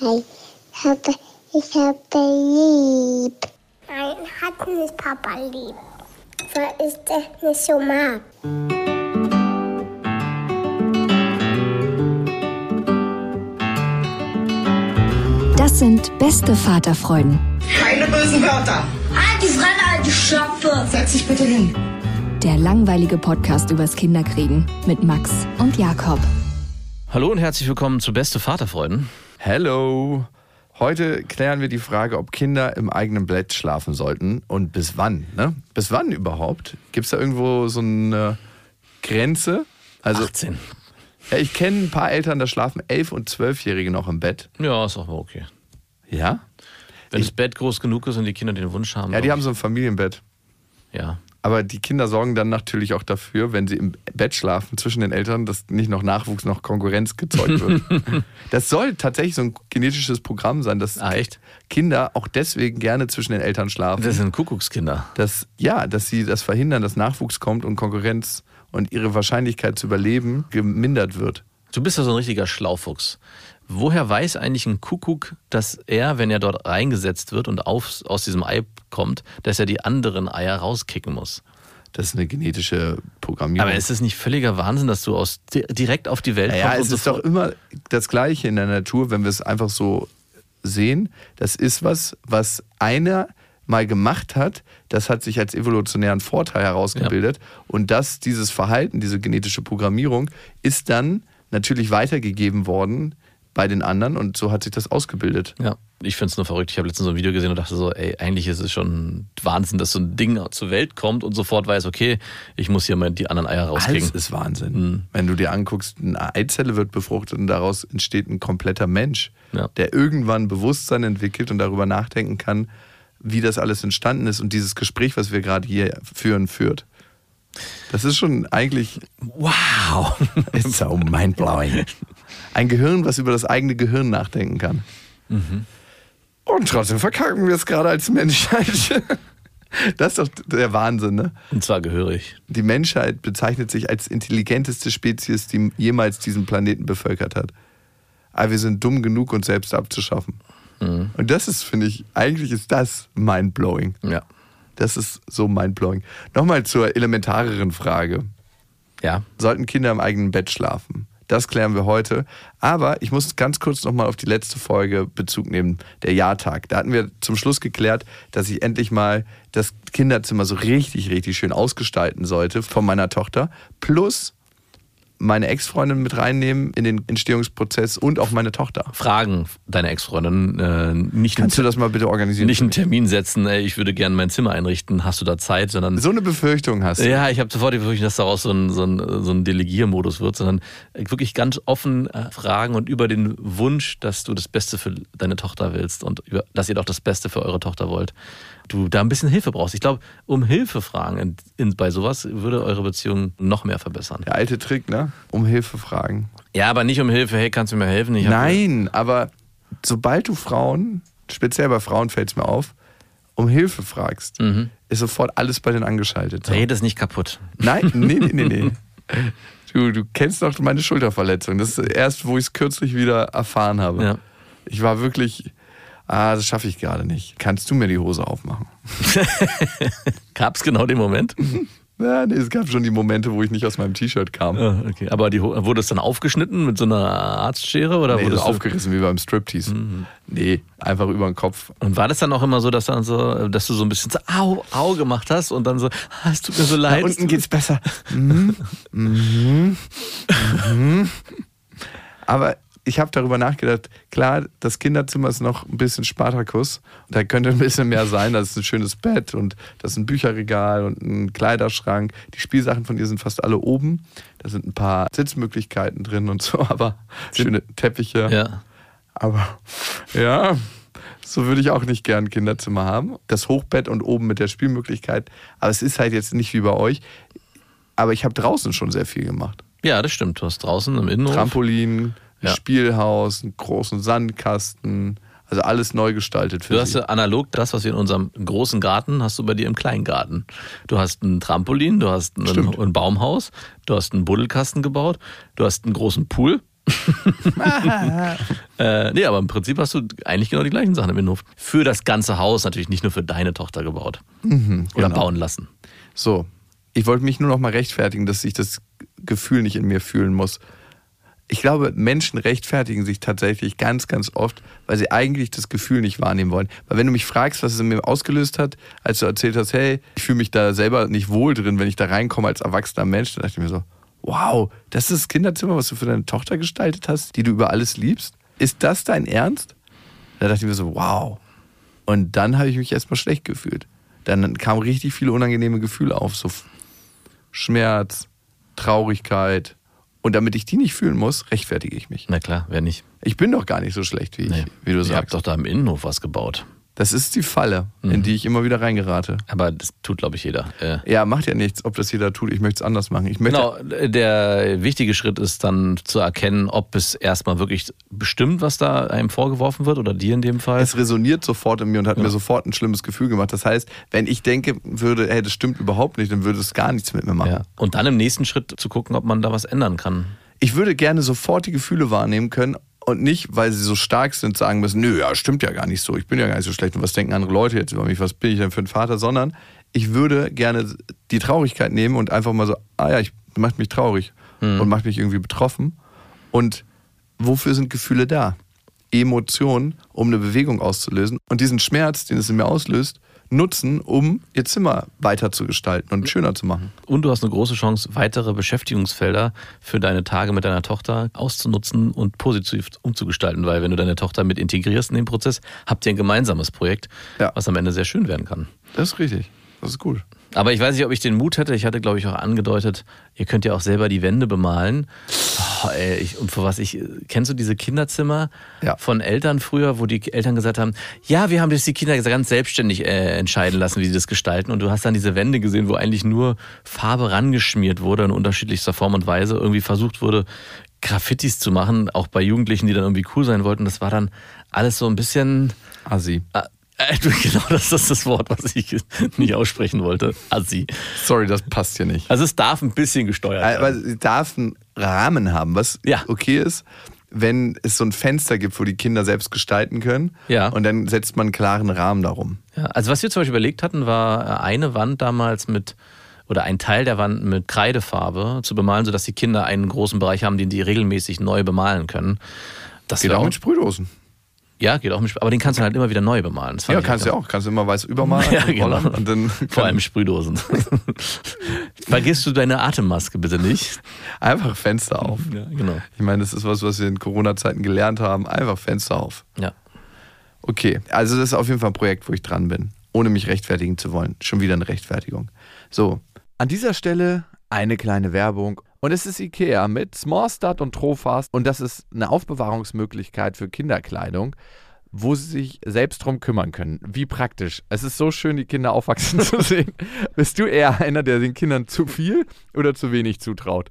hi. Ich habe, ich habe lieb. Nein, hat nicht Papa lieb. Weil ich das nicht so mag. Das sind beste Vaterfreuden. Keine bösen Wörter. Halt die Fremde, alte Schöpfe. Setz dich bitte hin. Der langweilige Podcast übers Kinderkriegen mit Max und Jakob. Hallo und herzlich willkommen zu Beste Vaterfreuden. Hello. Heute klären wir die Frage, ob Kinder im eigenen Bett schlafen sollten und bis wann. Ne? Bis wann überhaupt? Gibt es da irgendwo so eine Grenze? Also, 18. ja, ich kenne ein paar Eltern, da schlafen elf- und zwölfjährige noch im Bett. Ja, ist auch mal okay. Ja? Wenn das Bett groß genug ist und die Kinder den Wunsch haben. Ja, die haben so ein Familienbett. ich. Ja. Aber die Kinder sorgen dann natürlich auch dafür, wenn sie im Bett schlafen zwischen den Eltern, dass nicht noch Nachwuchs, noch Konkurrenz gezeugt wird. das soll tatsächlich so ein genetisches Programm sein, dass Ah? Kinder auch deswegen gerne zwischen den Eltern schlafen. Das sind Kuckuckskinder. dass, ja, dass sie das verhindern, dass Nachwuchs kommt und Konkurrenz und ihre Wahrscheinlichkeit zu überleben gemindert wird. Du bist ja so ein richtiger Schlaufuchs. Woher weiß eigentlich ein Kuckuck, dass er, wenn er dort reingesetzt wird und auf, aus diesem Ei kommt, dass er die anderen Eier rauskicken muss? Das ist eine genetische Programmierung. Aber ist es nicht völliger Wahnsinn, dass du aus, di- direkt auf die Welt naja, kommst? es und ist doch immer das Gleiche in der Natur, wenn wir es einfach so sehen. Das ist was, was einer mal gemacht hat, das hat sich als evolutionären Vorteil herausgebildet und das, dieses Verhalten, diese genetische Programmierung ist dann natürlich weitergegeben worden bei den anderen und so hat sich das ausgebildet. Ja, ich finde es nur verrückt. Ich habe letztens so ein Video gesehen und dachte so, ey, eigentlich ist es schon Wahnsinn, dass so ein Ding zur Welt kommt und sofort weiß, okay, ich muss hier mal die anderen Eier rauskriegen. Alles ist Wahnsinn. Wenn du dir anguckst, eine Eizelle wird befruchtet und daraus entsteht ein kompletter Mensch, Ja. der irgendwann Bewusstsein entwickelt und darüber nachdenken kann, wie das alles entstanden ist und dieses Gespräch, was wir gerade hier führen, führt. Das ist schon eigentlich Wow! it's so mindblowing. Ein Gehirn, was über das eigene Gehirn nachdenken kann. Und trotzdem verkacken wir es gerade als Menschheit. Das ist doch der Wahnsinn, ne? Und zwar gehörig. Die Menschheit bezeichnet sich als intelligenteste Spezies, die jemals diesen Planeten bevölkert hat. Aber wir sind dumm genug, uns selbst abzuschaffen. Und das ist, finde ich, eigentlich ist das mindblowing. Ja. Das ist so mindblowing. Nochmal zur elementareren Frage. Ja. Sollten Kinder im eigenen Bett schlafen? Das klären wir heute. Aber ich muss ganz kurz nochmal auf die letzte Folge Bezug nehmen, der Jahrtag. Da hatten wir zum Schluss geklärt, dass ich endlich mal das Kinderzimmer so richtig, richtig schön ausgestalten sollte von meiner Tochter. Plus meine Ex-Freundin mit reinnehmen in den Entstehungsprozess und auch meine Tochter. Fragen deine Ex-Freundin. Äh, nicht, Kannst du das mal bitte organisieren? nicht einen Termin setzen, ey, ich würde gerne mein Zimmer einrichten, hast du da Zeit, sondern. so eine Befürchtung hast du. Ja, ich habe sofort die Befürchtung, dass daraus so ein, so ein, so ein Delegiermodus wird, sondern wirklich ganz offen äh, fragen und über den Wunsch, dass du das Beste für deine Tochter willst und über, dass ihr doch das Beste für eure Tochter wollt, du da ein bisschen Hilfe brauchst. Ich glaube, um Hilfe fragen in, in, bei sowas würde eure Beziehung noch mehr verbessern. Der alte Trick, ne? Um Hilfe fragen. Ja, aber nicht um Hilfe, hey, kannst du mir helfen? Nein, aber sobald du Frauen, speziell bei Frauen fällt es mir auf, um Hilfe fragst, ist sofort alles bei denen angeschaltet. So. Red es nicht kaputt. Nein, nee, nee, nee, nee. Du, du kennst doch meine Schulterverletzung. Das ist erst, wo ich es kürzlich wieder erfahren habe. Ja. Ich war wirklich, ah, das schaffe ich gerade nicht. Kannst du mir die Hose aufmachen? Gab es genau den Moment? Ja, nee, es gab schon die Momente, wo ich nicht aus meinem T-Shirt kam. Ah, okay. Aber die, wurde es dann aufgeschnitten mit so einer Arztschere? Oder Nee, wurde es aufgerissen wie beim Striptease. Nee, einfach über den Kopf. Und war das dann auch immer so, dass dann so, dass du so ein bisschen so au, au gemacht hast und dann so, ah, es tut mir so leid. Da unten geht's besser. Mhm. Mhm. Mhm. Aber ich habe darüber nachgedacht, klar, das Kinderzimmer ist noch ein bisschen Spartakus. Da könnte ein bisschen mehr sein. Da ist ein schönes Bett und das ist ein Bücherregal und ein Kleiderschrank. Die Spielsachen von ihr sind fast alle oben. Da sind ein paar Sitzmöglichkeiten drin und so, aber schöne Teppiche. Ja. Aber ja, so würde ich auch nicht gern ein Kinderzimmer haben. Das Hochbett und oben mit der Spielmöglichkeit. Aber es ist halt jetzt nicht wie bei euch. Aber ich habe draußen schon sehr viel gemacht. ja, das stimmt. Du hast draußen im Innenhof. Trampolin, ein Ja. Spielhaus, einen großen Sandkasten. Also alles neu gestaltet für Du hast sie. analog das, was wir in unserem großen Garten hast du bei dir im kleinen Garten. Du hast ein Trampolin, du hast ein, ein Baumhaus, du hast einen Buddelkasten gebaut, du hast einen großen Pool. Äh, nee, aber im Prinzip hast du eigentlich genau die gleichen Sachen im Innenhof. Für das ganze Haus, natürlich nicht nur für deine Tochter gebaut. Oder genau. bauen lassen. So, ich wollte mich nur noch mal rechtfertigen, dass ich das Gefühl nicht in mir fühlen muss. Ich glaube, Menschen rechtfertigen sich tatsächlich ganz, ganz oft, weil sie eigentlich das Gefühl nicht wahrnehmen wollen. Weil wenn du mich fragst, was es in mir ausgelöst hat, als du erzählt hast, hey, ich fühle mich da selber nicht wohl drin, wenn ich da reinkomme als erwachsener Mensch, dann dachte ich mir so, wow, das ist das Kinderzimmer, was du für deine Tochter gestaltet hast, die du über alles liebst. Ist das dein Ernst? Da dachte ich mir so, wow. Und dann habe ich mich erstmal schlecht gefühlt. Dann kamen richtig viele unangenehme Gefühle auf, so Schmerz, Traurigkeit. Und damit ich die nicht fühlen muss, rechtfertige ich mich. Na klar, wer nicht. Ich bin doch gar nicht so schlecht, wie, ich, Nee. wie du Ihr habt sagst. doch da im Innenhof was gebaut. Das ist die Falle, Mhm. in die ich immer wieder reingerate. Aber das tut, glaube ich, jeder. Äh, Ja, macht ja nichts, ob das jeder tut. Ich möchte es anders machen. Ich möchte, Genau, der wichtige Schritt ist dann zu erkennen, ob es erstmal wirklich bestimmt, was da einem vorgeworfen wird oder dir in dem Fall. es resoniert sofort in mir und hat mir sofort ein schlimmes Gefühl gemacht. Das heißt, wenn ich denke würde, hey, das stimmt überhaupt nicht, dann würde es gar nichts mit mir machen. Ja. Und dann im nächsten Schritt zu gucken, ob man da was ändern kann. Ich würde gerne sofort die Gefühle wahrnehmen können und nicht, weil sie so stark sind, sagen müssen, nö, ja, stimmt ja gar nicht so, ich bin ja gar nicht so schlecht. Und was denken andere Leute jetzt über mich, was bin ich denn für ein Vater, sondern ich würde gerne die Traurigkeit nehmen und einfach mal so, ah ja, ich macht mich traurig und macht mich irgendwie betroffen. Und wofür sind Gefühle da? Emotionen, um eine Bewegung auszulösen. Und diesen Schmerz, den es in mir auslöst, nutzen, um ihr Zimmer weiter zu gestalten und schöner zu machen. Und du hast eine große Chance, weitere Beschäftigungsfelder für deine Tage mit deiner Tochter auszunutzen und positiv umzugestalten, weil wenn du deine Tochter mit integrierst in den Prozess, habt ihr ein gemeinsames Projekt, Ja. was am Ende sehr schön werden kann. Das ist richtig. Das ist gut. Aber ich weiß nicht, ob ich den Mut hätte. Ich hatte, glaube ich, auch angedeutet, ihr könnt ja auch selber die Wände bemalen. Oh, ey, ich, und für was ich, kennst du diese Kinderzimmer Ja. von Eltern früher, wo die Eltern gesagt haben, ja, wir haben das die Kinder ganz selbstständig äh, entscheiden lassen, wie sie das gestalten. Und du hast dann diese Wände gesehen, wo eigentlich nur Farbe rangeschmiert wurde in unterschiedlichster Form und Weise. Irgendwie versucht wurde, Graffitis zu machen, auch bei Jugendlichen, die dann irgendwie cool sein wollten. Das war dann alles so ein bisschen Assi. Äh, genau, das ist das Wort, was ich nicht aussprechen wollte. Assi. Sorry, das passt hier nicht. Also es darf ein bisschen gesteuert Aber werden. sie darf einen Rahmen haben, was Ja. okay ist, wenn es so ein Fenster gibt, wo die Kinder selbst gestalten können. Ja. Und dann setzt man einen klaren Rahmen darum. Ja, also was wir zum Beispiel überlegt hatten, war äh, eine Wand damals mit oder ein Teil der Wand mit Kreidefarbe zu bemalen, sodass die Kinder einen großen Bereich haben, den die regelmäßig neu bemalen können. Das Geht auch mit Sprühdosen. Ja, geht auch mit Sp- aber den kannst du halt immer wieder neu bemalen. Ja, kannst du ja auch. Kannst du immer weiß übermalen Ja, und genau. und dann Vor allem Sprühdosen. Vergisst du deine Atemmaske bitte nicht. einfach Fenster auf. Ja, genau. Ich meine, das ist was, was wir in Corona-Zeiten gelernt haben. Einfach Fenster auf. Ja. Okay, also das ist auf jeden Fall ein Projekt, wo ich dran bin, ohne mich rechtfertigen zu wollen. Schon wieder eine Rechtfertigung. So. An dieser Stelle eine kleine Werbung. Und es ist IKEA mit Smallstart und Trofast. Und das ist eine Aufbewahrungsmöglichkeit für Kinderkleidung, wo sie sich selbst drum kümmern können. Wie praktisch. Es ist so schön, die Kinder aufwachsen zu sehen. Bist du eher einer, der den Kindern zu viel oder zu wenig zutraut?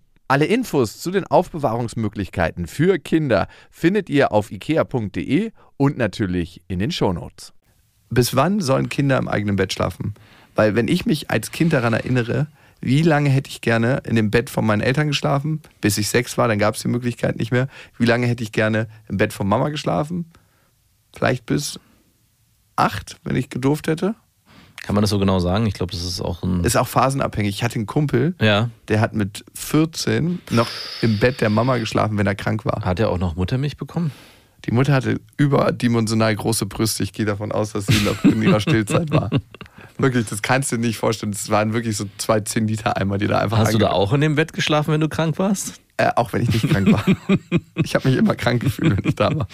Alle Infos zu den Aufbewahrungsmöglichkeiten für Kinder findet ihr auf ikea.de und natürlich in den Shownotes. Bis wann sollen Kinder im eigenen Bett schlafen? Weil wenn ich mich als Kind daran erinnere, wie lange hätte ich gerne in dem Bett von meinen Eltern geschlafen, bis ich sechs war, dann gab es die Möglichkeit nicht mehr. Wie lange hätte ich gerne im Bett von Mama geschlafen? Vielleicht bis acht, wenn ich gedurft hätte. Kann man das so genau sagen? Ich glaube, das ist auch ein. Ist auch phasenabhängig. Ich hatte einen Kumpel, ja. der hat mit 14 noch im Bett der Mama geschlafen, wenn er krank war. Hat er auch noch Muttermilch bekommen? Die Mutter hatte überdimensional große Brüste. Ich gehe davon aus, dass sie noch in ihrer Stillzeit war. Wirklich, das kannst du dir nicht vorstellen. Das waren wirklich so zwei 10 Liter Eimer, die da einfach Hast du da auch in dem Bett geschlafen, wenn du krank warst? Äh, auch wenn ich nicht krank war. Ich habe mich immer krank gefühlt, wenn ich da war.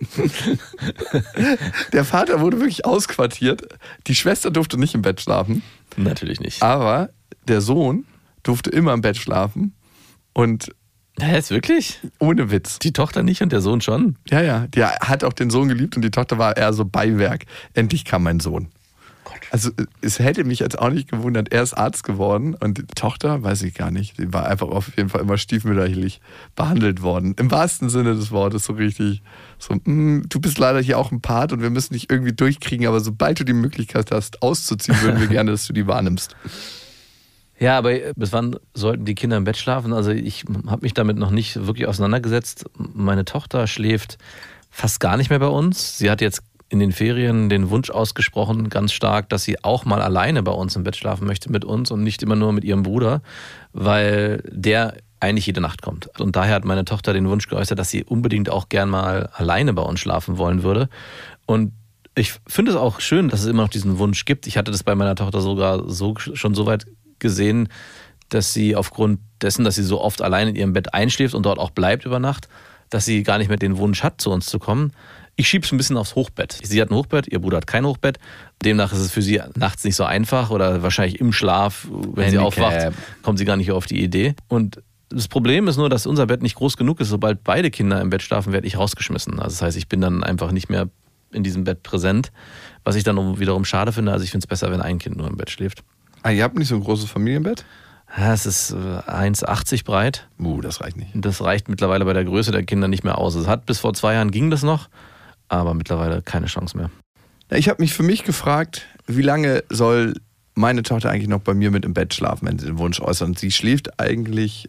Der Vater wurde wirklich ausquartiert. Die Schwester durfte nicht im Bett schlafen, Natürlich nicht. aber der Sohn durfte immer im Bett schlafen. Und ist wirklich? ohne Witz. Die Tochter nicht und der Sohn schon? Ja, ja. Der hat auch den Sohn geliebt und die Tochter war eher so Beiwerk. Endlich kam mein Sohn. Also es hätte mich jetzt auch nicht gewundert, er ist Arzt geworden und die Tochter, weiß ich gar nicht, die war einfach auf jeden Fall immer stiefmütterlich behandelt worden. Im wahrsten Sinne des Wortes, so richtig. So, "Mm, du bist leider hier auch ein Part und wir müssen dich irgendwie durchkriegen, aber sobald du die Möglichkeit hast, auszuziehen, würden wir gerne, dass du die wahrnimmst. Ja, aber bis wann sollten die Kinder im Bett schlafen? Also ich habe mich damit noch nicht wirklich auseinandergesetzt. Meine Tochter schläft fast gar nicht mehr bei uns. Sie hat jetzt in den Ferien den Wunsch ausgesprochen, ganz stark, dass sie auch mal alleine bei uns im Bett schlafen möchte mit uns und nicht immer nur mit ihrem Bruder, weil der eigentlich jede Nacht kommt. Und daher hat meine Tochter den Wunsch geäußert, dass sie unbedingt auch gern mal alleine bei uns schlafen wollen würde. Und ich finde es auch schön, dass es immer noch diesen Wunsch gibt. Ich hatte das bei meiner Tochter sogar so, schon so weit gesehen, dass sie aufgrund dessen, dass sie so oft allein in ihrem Bett einschläft und dort auch bleibt über Nacht, dass sie gar nicht mehr den Wunsch hat, zu uns zu kommen. Ich schiebe es ein bisschen aufs Hochbett. Sie hat ein Hochbett, ihr Bruder hat kein Hochbett. Demnach ist es für sie nachts nicht so einfach oder wahrscheinlich im Schlaf, wenn sie Handicap. aufwacht, kommt sie gar nicht auf die Idee. Und das Problem ist nur, dass unser Bett nicht groß genug ist. Sobald beide Kinder im Bett schlafen, werde ich rausgeschmissen. Also das heißt, ich bin dann einfach nicht mehr in diesem Bett präsent, was ich dann wiederum schade finde. Also ich finde es besser, wenn ein Kind nur im Bett schläft. Ah, ihr habt nicht so ein großes Familienbett? Ja, es ist äh, 1,80 breit. Uh, das reicht nicht. Das reicht mittlerweile bei der Größe der Kinder nicht mehr aus. Es hat bis vor zwei Jahren ging das noch, aber mittlerweile keine Chance mehr. Ich habe mich für mich gefragt, wie lange soll meine Tochter eigentlich noch bei mir mit im Bett schlafen, wenn sie den Wunsch äußert. Und sie schläft eigentlich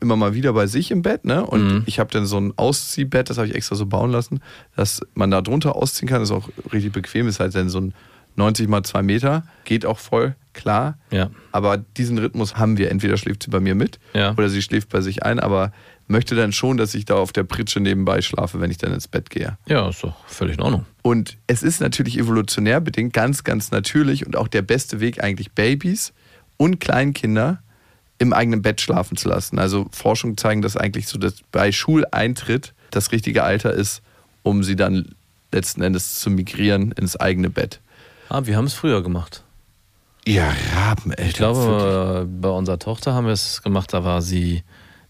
immer mal wieder bei sich im Bett, ne? Und Mhm. ich habe dann so ein Ausziehbett, das habe ich extra so bauen lassen, dass man da drunter ausziehen kann. Ist auch richtig bequem, ist halt dann so ein 90 mal 2 Meter, geht auch voll, klar. Ja. Aber diesen Rhythmus haben wir. Entweder schläft sie bei mir mit Ja. oder sie schläft bei sich ein, aber möchte dann schon, dass ich da auf der Pritsche nebenbei schlafe, wenn ich dann ins Bett gehe. Ja, ist doch völlig in Ordnung. Und es ist natürlich evolutionär bedingt ganz, ganz natürlich und auch der beste Weg eigentlich Babys und Kleinkinder im eigenen Bett schlafen zu lassen. Also Forschungen zeigen, dass eigentlich so dass bei Schuleintritt das richtige Alter ist, um sie dann letzten Endes zu migrieren ins eigene Bett. Ah, wir haben es früher gemacht. Ja, Raben, ey. Ich glaube, bei unserer Tochter haben wir es gemacht, da war sie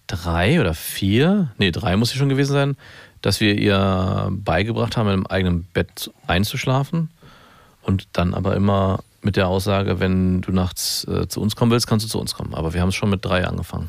drei oder vier, nee, drei muss sie schon gewesen sein, dass wir ihr beigebracht haben, im eigenen Bett einzuschlafen und dann aber immer mit der Aussage, wenn du nachts äh, zu uns kommen willst, kannst du zu uns kommen. Aber wir haben es schon mit drei angefangen.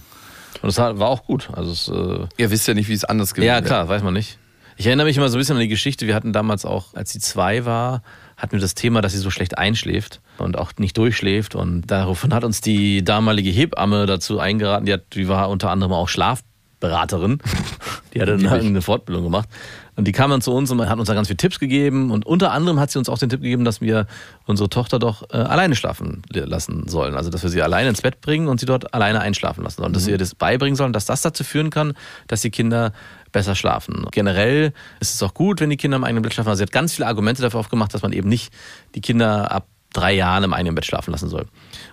Und das war auch gut. Also es, äh, Ihr wisst ja nicht, wie es anders gewesen ja, wäre. klar, weiß man nicht. Ich erinnere mich immer so ein bisschen an die Geschichte. Wir hatten damals auch, als sie zwei war, hatten wir das Thema, dass sie so schlecht einschläft und auch nicht durchschläft. Und daraufhin hat uns die damalige Hebamme dazu eingeraten, die, hat, die war unter anderem auch Schlafberaterin. Die hatte dann eine Fortbildung gemacht. Und die kam dann zu uns und hat uns da ganz viele Tipps gegeben. Und unter anderem hat sie uns auch den Tipp gegeben, dass wir unsere Tochter doch äh, alleine schlafen lassen sollen. Also, dass wir sie alleine ins Bett bringen und sie dort alleine einschlafen lassen sollen. Mhm. Dass wir ihr das beibringen sollen, dass das dazu führen kann, dass die Kinder besser schlafen. Generell ist es auch gut, wenn die Kinder im eigenen Bett schlafen. Also sie hat ganz viele Argumente dafür aufgemacht, dass man eben nicht die Kinder ab drei Jahren im eigenen Bett schlafen lassen soll.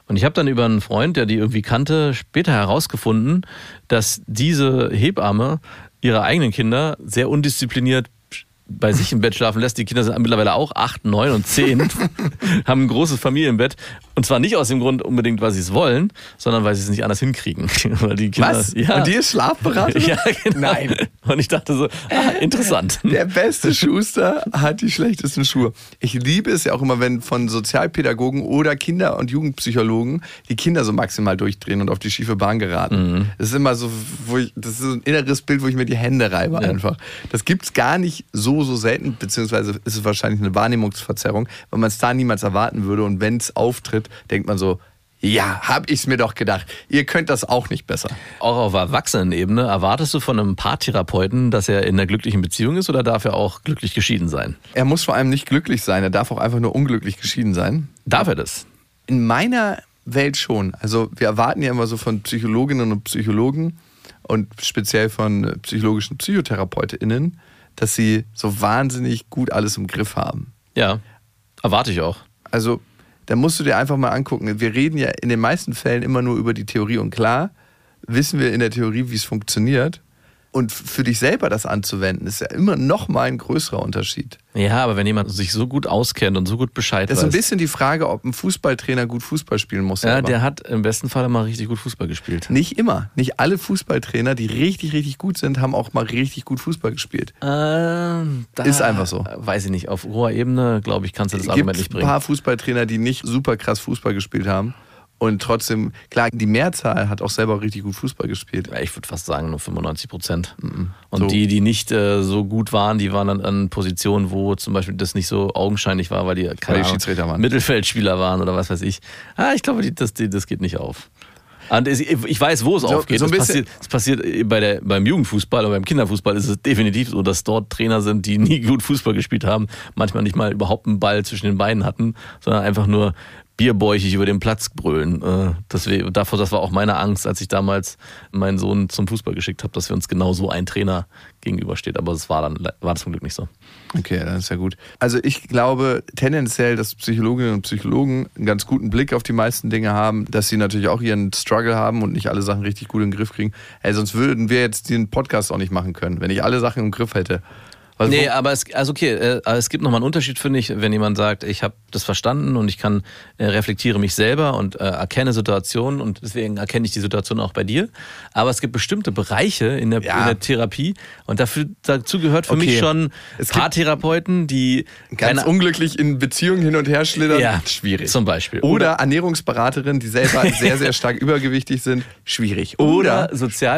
Und ich habe dann über einen Freund, der die irgendwie kannte, später herausgefunden, dass diese Hebamme ihre eigenen Kinder sehr undiszipliniert bei sich im Bett schlafen lässt. Die Kinder sind mittlerweile auch acht, neun und zehn, haben ein großes Familienbett. Und zwar nicht aus dem Grund unbedingt, weil sie es wollen, sondern weil sie es nicht anders hinkriegen. weil die Kinder, Was? Ja. Und die ist Schlafberaterin? Ja, genau. Nein. Und ich dachte so, ah, interessant. Der beste Schuster hat die schlechtesten Schuhe. Ich liebe es ja auch immer, wenn von Sozialpädagogen oder Kinder- und Jugendpsychologen die Kinder so maximal durchdrehen und auf die schiefe Bahn geraten. Das ist immer so, wo ich, das ist so ein inneres Bild, wo ich mir die Hände reibe einfach. Das gibt es gar nicht so, so selten, beziehungsweise ist es wahrscheinlich eine Wahrnehmungsverzerrung, weil man es da niemals erwarten würde. Und wenn es auftritt, denkt man so, ja, hab ich's mir doch gedacht. Ihr könnt das auch nicht besser. Auch auf Erwachsenenebene, erwartest du von einem Paartherapeuten, dass er in einer glücklichen Beziehung ist oder darf er auch glücklich geschieden sein? Er muss vor allem nicht glücklich sein, er darf auch einfach nur unglücklich geschieden sein. Darf er das? In meiner Welt schon. Also wir erwarten ja immer so von Psychologinnen und Psychologen und speziell von psychologischen PsychotherapeutInnen, dass sie so wahnsinnig gut alles im Griff haben. Ja, erwarte ich auch. Also dann musst du dir einfach mal angucken. Wir reden ja in den meisten Fällen immer nur über die Theorie und klar wissen wir in der Theorie, wie es funktioniert. Und für dich selber das anzuwenden, ist ja immer noch mal ein größerer Unterschied. Ja, aber wenn jemand sich so gut auskennt und so gut Bescheid Das ist weiß. ein bisschen die Frage, ob ein Fußballtrainer gut Fußball spielen muss. ja, selber. der hat im besten Fall mal richtig gut Fußball gespielt. Nicht immer. Nicht alle Fußballtrainer, die richtig, richtig gut sind, haben auch mal richtig gut Fußball gespielt. Ähm, Ist einfach so. Weiß ich nicht. Auf hoher Ebene, glaube ich, kannst du das Es Argument gibt nicht ein bringen. paar Fußballtrainer, die nicht super krass Fußball gespielt haben. Und trotzdem, klar, die Mehrzahl hat auch selber richtig gut Fußball gespielt. Ja, Ich würde fast sagen, nur 95 Prozent. Und So. die, die nicht äh, so gut waren, die waren dann an Positionen, wo zum Beispiel das nicht so augenscheinlich war, weil die, keine die Ahnung, waren. Mittelfeldspieler waren oder was weiß ich. Ah, ich glaube, die, das, das geht nicht auf. Und ich weiß, wo es So- aufgeht. so das, passiert, das passiert bei der, beim Jugendfußball und beim Kinderfußball ist es definitiv so, dass dort Trainer sind, die nie gut Fußball gespielt haben, manchmal nicht mal überhaupt einen Ball zwischen den Beinen hatten, sondern einfach nur bierbäuchig über den Platz brüllen. Äh, Das, davor, das war auch meine Angst, als ich damals meinen Sohn zum Fußball geschickt habe, dass wir uns genau so ein Trainer gegenübersteht. Aber es war dann war das zum Glück nicht so. Okay, dann ist ja gut. Also ich glaube tendenziell, dass Psychologinnen und Psychologen einen ganz guten Blick auf die meisten Dinge haben, dass sie natürlich auch ihren Struggle haben und nicht alle Sachen richtig gut in den Griff kriegen. Ey, sonst würden wir jetzt den Podcast auch nicht machen können, wenn ich alle Sachen im Griff hätte. Also, Nee, aber es, also okay, äh, es gibt nochmal einen Unterschied, finde ich, wenn jemand sagt, ich habe das verstanden und ich kann äh, reflektiere mich selber und äh, erkenne Situationen und deswegen erkenne ich die Situation auch bei dir. Aber es gibt bestimmte Bereiche in der, Ja. in der Therapie und dafür, dazu gehört für Okay. mich schon Es Paartherapeuten, die ganz unglücklich in Beziehungen hin und her schlittern, ja, schwierig. Zum Beispiel. Oder Ernährungsberaterinnen, die selber sehr, sehr stark übergewichtig sind, schwierig. Oder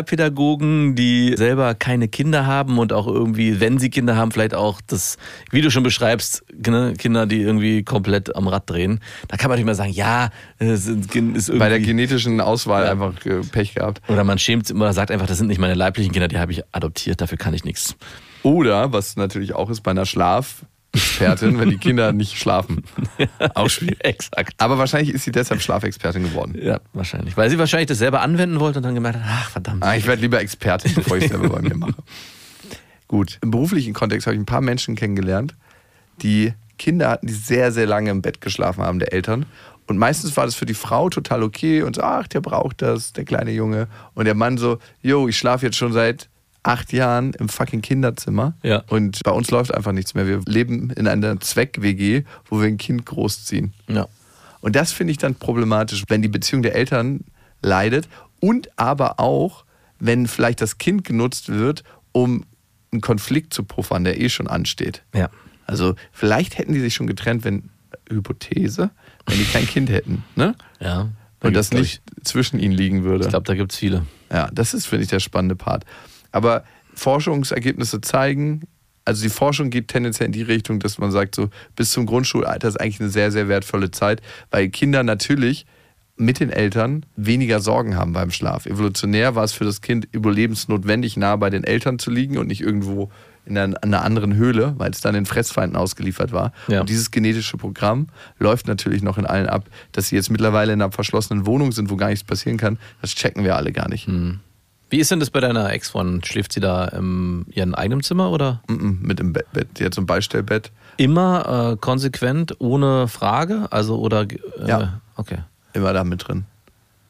Sozialpädagogen, die selber keine Kinder haben und auch irgendwie, wenn sie Kinder haben, vielleicht auch das, wie du schon beschreibst, ne, Kinder, die irgendwie komplett am Rad drehen. Da kann man nicht mal sagen, ja, es ist irgendwie. bei der genetischen Auswahl Ja. einfach äh, Pech gehabt. oder man schämt sich oder sagt einfach, das sind nicht meine leiblichen Kinder, die habe ich adoptiert, dafür kann ich nichts. Oder, was natürlich auch ist, bei einer Schlafexpertin, wenn die Kinder nicht schlafen. Auch schwierig. Exakt. Aber wahrscheinlich ist sie deshalb Schlafexpertin geworden. Ja, wahrscheinlich. Weil sie wahrscheinlich das selber anwenden wollte und dann gemerkt hat, ach verdammt. Ah, ich werde lieber Expertin, bevor ich es selber bei mir mache. Gut, im beruflichen Kontext habe ich ein paar Menschen kennengelernt, die Kinder hatten, die sehr, sehr lange im Bett geschlafen haben, der Eltern. Und meistens war das für die Frau total okay und so, ach, der braucht das, der kleine Junge. Und der Mann so, yo, ich schlafe jetzt schon seit acht Jahren im fucking Kinderzimmer. Ja. Und bei uns läuft einfach nichts mehr. Wir leben in einer Zweck-WG, wo wir ein Kind großziehen. Ja. Und das finde ich dann problematisch, wenn die Beziehung der Eltern leidet und aber auch, wenn vielleicht das Kind genutzt wird, um einen Konflikt zu puffern, der eh schon ansteht. Ja. Also vielleicht hätten die sich schon getrennt, wenn, Hypothese, wenn die kein Kind hätten. Ne? Ja. Und das nicht zwischen ihnen ligen würde. Ich glaube, da gibt es viele. Ja, das ist, finde ich, der spannende Part. Aber Forschungsergebnisse zeigen, also die Forschung geht tendenziell in die Richtung, dass man sagt, so bis zum Grundschulalter ist eigentlich eine sehr, sehr wertvolle Zeit, weil Kinder natürlich mit den Eltern weniger Sorgen haben beim Schlaf. Evolutionär war es für das Kind überlebensnotwendig, nah bei den Eltern zu liegen und nicht irgendwo in einer, einer anderen Höhle, weil es dann den Fressfeinden ausgeliefert war. Ja. Und dieses genetische Programm läuft natürlich noch in allen ab, dass sie jetzt mittlerweile in einer verschlossenen Wohnung sind, wo gar nichts passieren kann. Das checken wir alle gar nicht. Wie ist denn das bei deiner Ex-Freundin? Schläft sie da in ihrem eigenen Zimmer oder? Mhm, mit dem Bett, Bett. Die hat so ein Beistellbett. Immer äh, konsequent, ohne Frage? Also, oder. Äh, Ja. Okay. Immer da mit drin.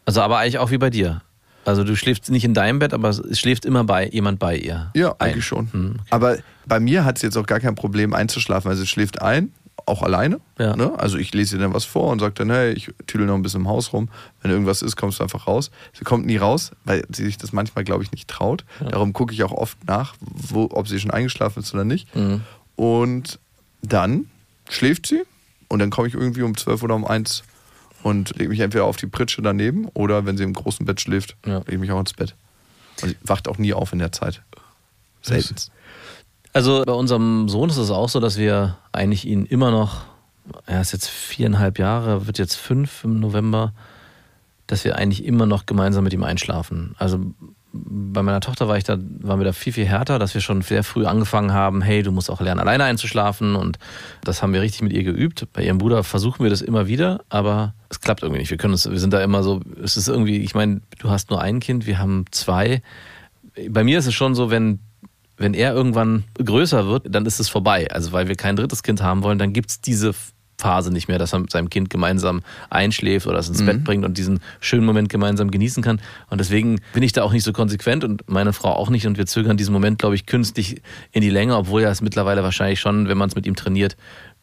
Also, aber eigentlich auch wie bei dir. Also, du schläfst nicht in deinem Bett, aber es schläft immer bei jemand bei ihr. Ja, ein. eigentlich schon. Hm, okay. Aber bei mir hat sie jetzt auch gar kein Problem einzuschlafen. Also sie schläft ein, auch alleine. Ja. Ne? Also ich lese ihr dann was vor und sage dann, hey, ich tüdel noch ein bisschen im Haus rum. Wenn irgendwas ist, kommst du einfach raus. Sie kommt nie raus, weil sie sich das manchmal, glaube ich, nicht traut. Darum gucke ich auch oft nach, wo, ob sie schon eingeschlafen ist oder nicht. Mhm. Und dann schläft sie und dann komme ich irgendwie um 12 oder um 1 und lege mich entweder auf die Pritsche daneben oder wenn sie im großen Bett schläft, Ja. lege ich mich auch ins Bett. Und sie wacht auch nie auf in der Zeit. Selten. Also, bei unserem Sohn ist es auch so, dass wir eigentlich ihn immer noch, er ist jetzt viereinhalb Jahre, wird jetzt fünf im November, dass wir eigentlich immer noch gemeinsam mit ihm einschlafen. Also, bei meiner Tochter war ich da, waren wir da viel, viel härter, dass wir schon sehr früh angefangen haben, hey, du musst auch lernen, alleine einzuschlafen. Und das haben wir richtig mit ihr geübt. Bei ihrem Bruder versuchen wir das immer wieder, aber es klappt irgendwie nicht. Wir können uns, wir sind da immer so, es ist irgendwie, ich meine, du hast nur ein Kind, wir haben zwei. Bei mir ist es schon so, wenn, wenn er irgendwann größer wird, dann ist es vorbei. Also weil wir kein drittes Kind haben wollen, dann gibt es diese Phase nicht mehr, dass man mit seinem Kind gemeinsam einschläft oder es ins Mhm. Bett bringt und diesen schönen Moment gemeinsam genießen kann. Und deswegen bin ich da auch nicht so konsequent und meine Frau auch nicht. Und wir zögern diesen Moment, glaube ich, künstlich in die Länge, obwohl er es mittlerweile wahrscheinlich schon, wenn man es mit ihm trainiert,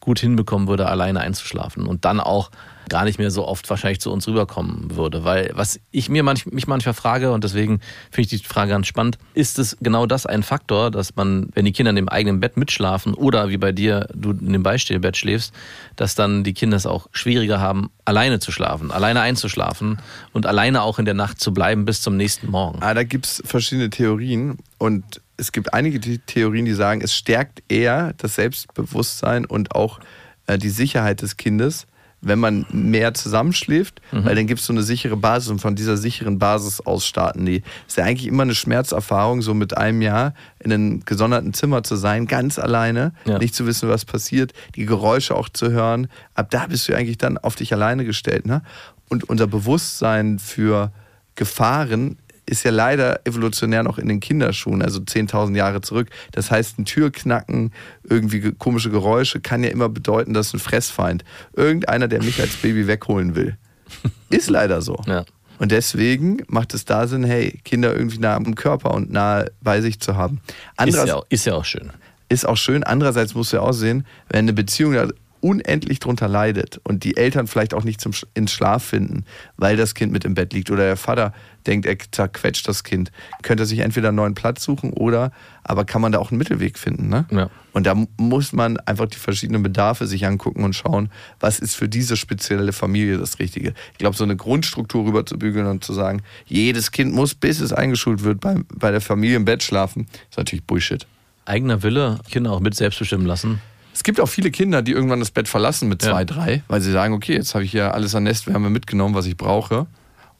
gut hinbekommen würde, alleine einzuschlafen. Und dann auch gar nicht mehr so oft wahrscheinlich zu uns rüberkommen würde. Weil was ich mir manch, mich manchmal frage, und deswegen finde ich die Frage ganz spannend, ist es genau das ein Faktor, dass man, wenn die Kinder in dem eigenen Bett mitschlafen oder wie bei dir, du in dem Beistellbett schläfst, dass dann die Kinder es auch schwieriger haben, alleine zu schlafen, alleine einzuschlafen und alleine auch in der Nacht zu bleiben bis zum nächsten Morgen. Ah, da gibt es verschiedene Theorien und es gibt einige Theorien, die sagen, es stärkt eher das Selbstbewusstsein und auch äh, die Sicherheit des Kindes, wenn man mehr zusammenschläft, weil dann gibt es so eine sichere Basis und von dieser sicheren Basis aus starten die. Ist ja eigentlich immer eine Schmerzerfahrung, so mit einem Jahr in einem gesonderten Zimmer zu sein, ganz alleine, Ja. nicht zu wissen, was passiert, die Geräusche auch zu hören. Ab da bist du eigentlich dann auf dich alleine gestellt. Ne? Und unser Bewusstsein für Gefahren ist ja leider evolutionär noch in den Kinderschuhen, also 10.000 Jahre zurück. Das heißt, ein Türknacken, irgendwie ge- komische Geräusche kann ja immer bedeuten, dass ein Fressfeind, irgendeiner, der mich als Baby wegholen will. Ist leider so. Ja. Und deswegen macht es da Sinn, hey, Kinder irgendwie nah am Körper und nah bei sich zu haben. Ist ja, auch, ist ja auch schön. ist auch schön. Andererseits musst du ja auch sehen, wenn eine Beziehung unendlich drunter leidet und die Eltern vielleicht auch nicht zum ins Schlaf finden, weil das Kind mit im Bett liegt oder der Vater denkt, er zerquetscht das Kind, könnte er sich entweder einen neuen Platz suchen oder, aber kann man da auch einen Mittelweg finden. Ne? Ja. Und da muss man einfach die verschiedenen Bedarfe sich angucken und schauen, was ist für diese spezielle Familie das Richtige. Ich glaube, so eine Grundstruktur rüberzubügeln und zu sagen, jedes Kind muss, bis es eingeschult wird, bei, bei der Familie im Bett schlafen, ist natürlich Bullshit. Eigener Wille, Kinder auch mit selbstbestimmen lassen. Es gibt auch viele Kinder, die irgendwann das Bett verlassen mit zwei, Ja. drei, weil sie sagen, okay, jetzt habe ich hier alles an Nestwärme mitgenommen, was ich brauche.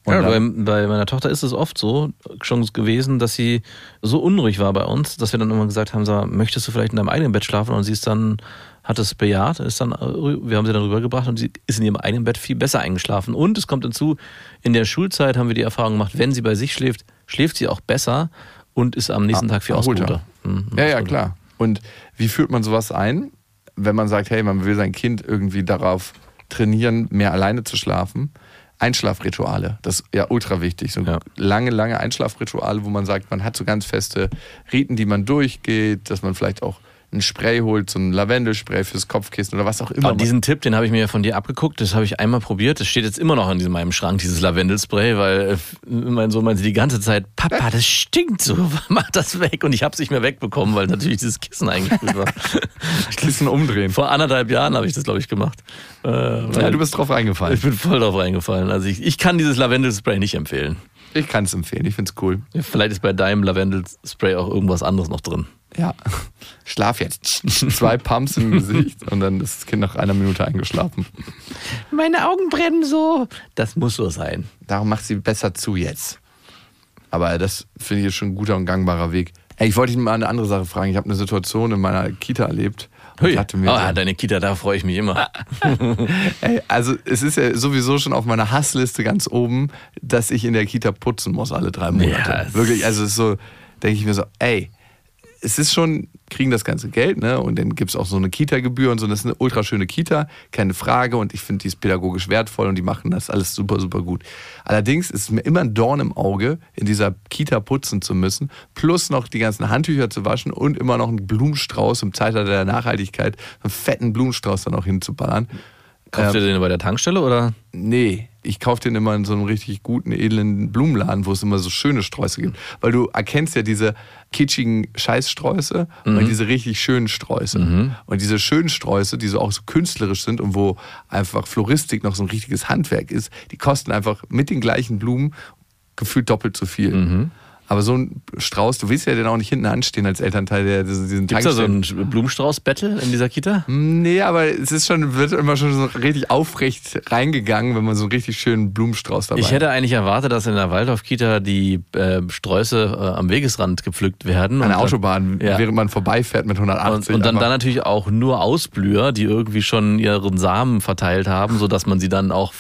Und Ja, bei, bei meiner Tochter ist es oft so schon gewesen, dass sie so unruhig war bei uns, dass wir dann immer gesagt haben, sag, möchtest du vielleicht in deinem eigenen Bett schlafen? Und sie ist dann, hat es bejaht, ist dann, wir haben sie dann rübergebracht und sie ist in ihrem eigenen Bett viel besser eingeschlafen. Und es kommt hinzu, in der Schulzeit haben wir die Erfahrung gemacht, wenn sie bei sich schläft, schläft sie auch besser und ist am nächsten Ah, Tag viel ausgeruhter. Mhm, ja, ja, klar. Und wie führt man sowas ein, wenn man sagt, hey, man will sein Kind irgendwie darauf trainieren, mehr alleine zu schlafen? Einschlafrituale, das ist ja ultra wichtig. So Ja. lange, lange Einschlafrituale, wo man sagt, man hat so ganz feste Riten, die man durchgeht, dass man vielleicht auch ein Spray holt, so ein Lavendelspray fürs Kopfkissen oder was auch immer. Aber diesen Tipp, den habe ich mir ja von dir abgeguckt, das habe ich einmal probiert. Das steht jetzt immer noch in diesem- meinem Schrank, dieses Lavendelspray, weil äh, mein Sohn meinte die ganze Zeit, Papa, das stinkt so, mach das weg. Und ich habe es nicht mehr wegbekommen, weil natürlich dieses Kissen eingespült war. Kissen umdrehen. Vor anderthalb Jahren habe ich das, glaube ich, gemacht. Äh, Ja, du bist drauf reingefallen. ich bin voll drauf reingefallen. Also ich, ich kann dieses Lavendelspray nicht empfehlen. Ich kann es empfehlen, ich finde es cool. Vielleicht ist bei deinem Lavendelspray auch irgendwas anderes noch drin. Ja. Schlaf jetzt. Zwei Pumps im Gesicht und dann ist das Kind nach einer Minute eingeschlafen. Meine Augen brennen so. Das muss so sein. Darum macht sie besser zu jetzt. Aber das finde ich jetzt schon ein guter und gangbarer Weg. Ey, ich wollte dich mal eine andere Sache fragen. Ich habe eine Situation in meiner Kita erlebt. Hui. dachte mir, Ah, so, deine Kita, da freue ich mich immer. ey, also es ist ja sowieso schon auf meiner Hassliste ganz oben, dass ich in der Kita putzen muss alle drei Monate. Ja, es- Wirklich, also es ist so, denke ich mir so, ey, es ist schon, kriegen das ganze Geld, ne? Und dann gibt es auch so eine Kita-Gebühr und so. Das ist eine ultra schöne Kita, keine Frage. Und ich finde, die ist pädagogisch wertvoll und die machen das alles super, super gut. Allerdings ist es mir immer ein Dorn im Auge, in dieser Kita putzen zu müssen, plus noch die ganzen Handtücher zu waschen und immer noch einen Blumenstrauß im Zeitalter der Nachhaltigkeit, einen fetten Blumenstrauß dann auch hinzuballern. Kauft ihr den bei der Tankstelle oder? Nee, ich kaufe den immer in so einem richtig guten, edlen Blumenladen, wo es immer so schöne Sträuße gibt. Weil du erkennst ja diese kitschigen Scheißsträuße und diese richtig schönen Sträuße. Und diese schönen Sträuße, die so auch so künstlerisch sind und wo einfach Floristik noch so ein richtiges Handwerk ist, die kosten einfach mit den gleichen Blumen gefühlt doppelt so viel. Aber so ein Strauß, du willst ja dann auch nicht hinten anstehen als Elternteil, der diesen Gibt es da so ein Blumenstrauß-Battle in dieser Kita? Nee, aber es ist schon, wird immer schon so richtig aufrecht reingegangen, wenn man so einen richtig schönen Blumenstrauß dabei Ich hätte eigentlich erwartet, dass in der Waldorf-Kita die äh, Sträuße äh, am Wegesrand gepflückt werden. an der dann- Autobahn, Ja. während man vorbeifährt mit 180. Und, und dann, dann natürlich auch nur Ausblüher, die irgendwie schon ihren Samen verteilt haben, sodass man sie dann auch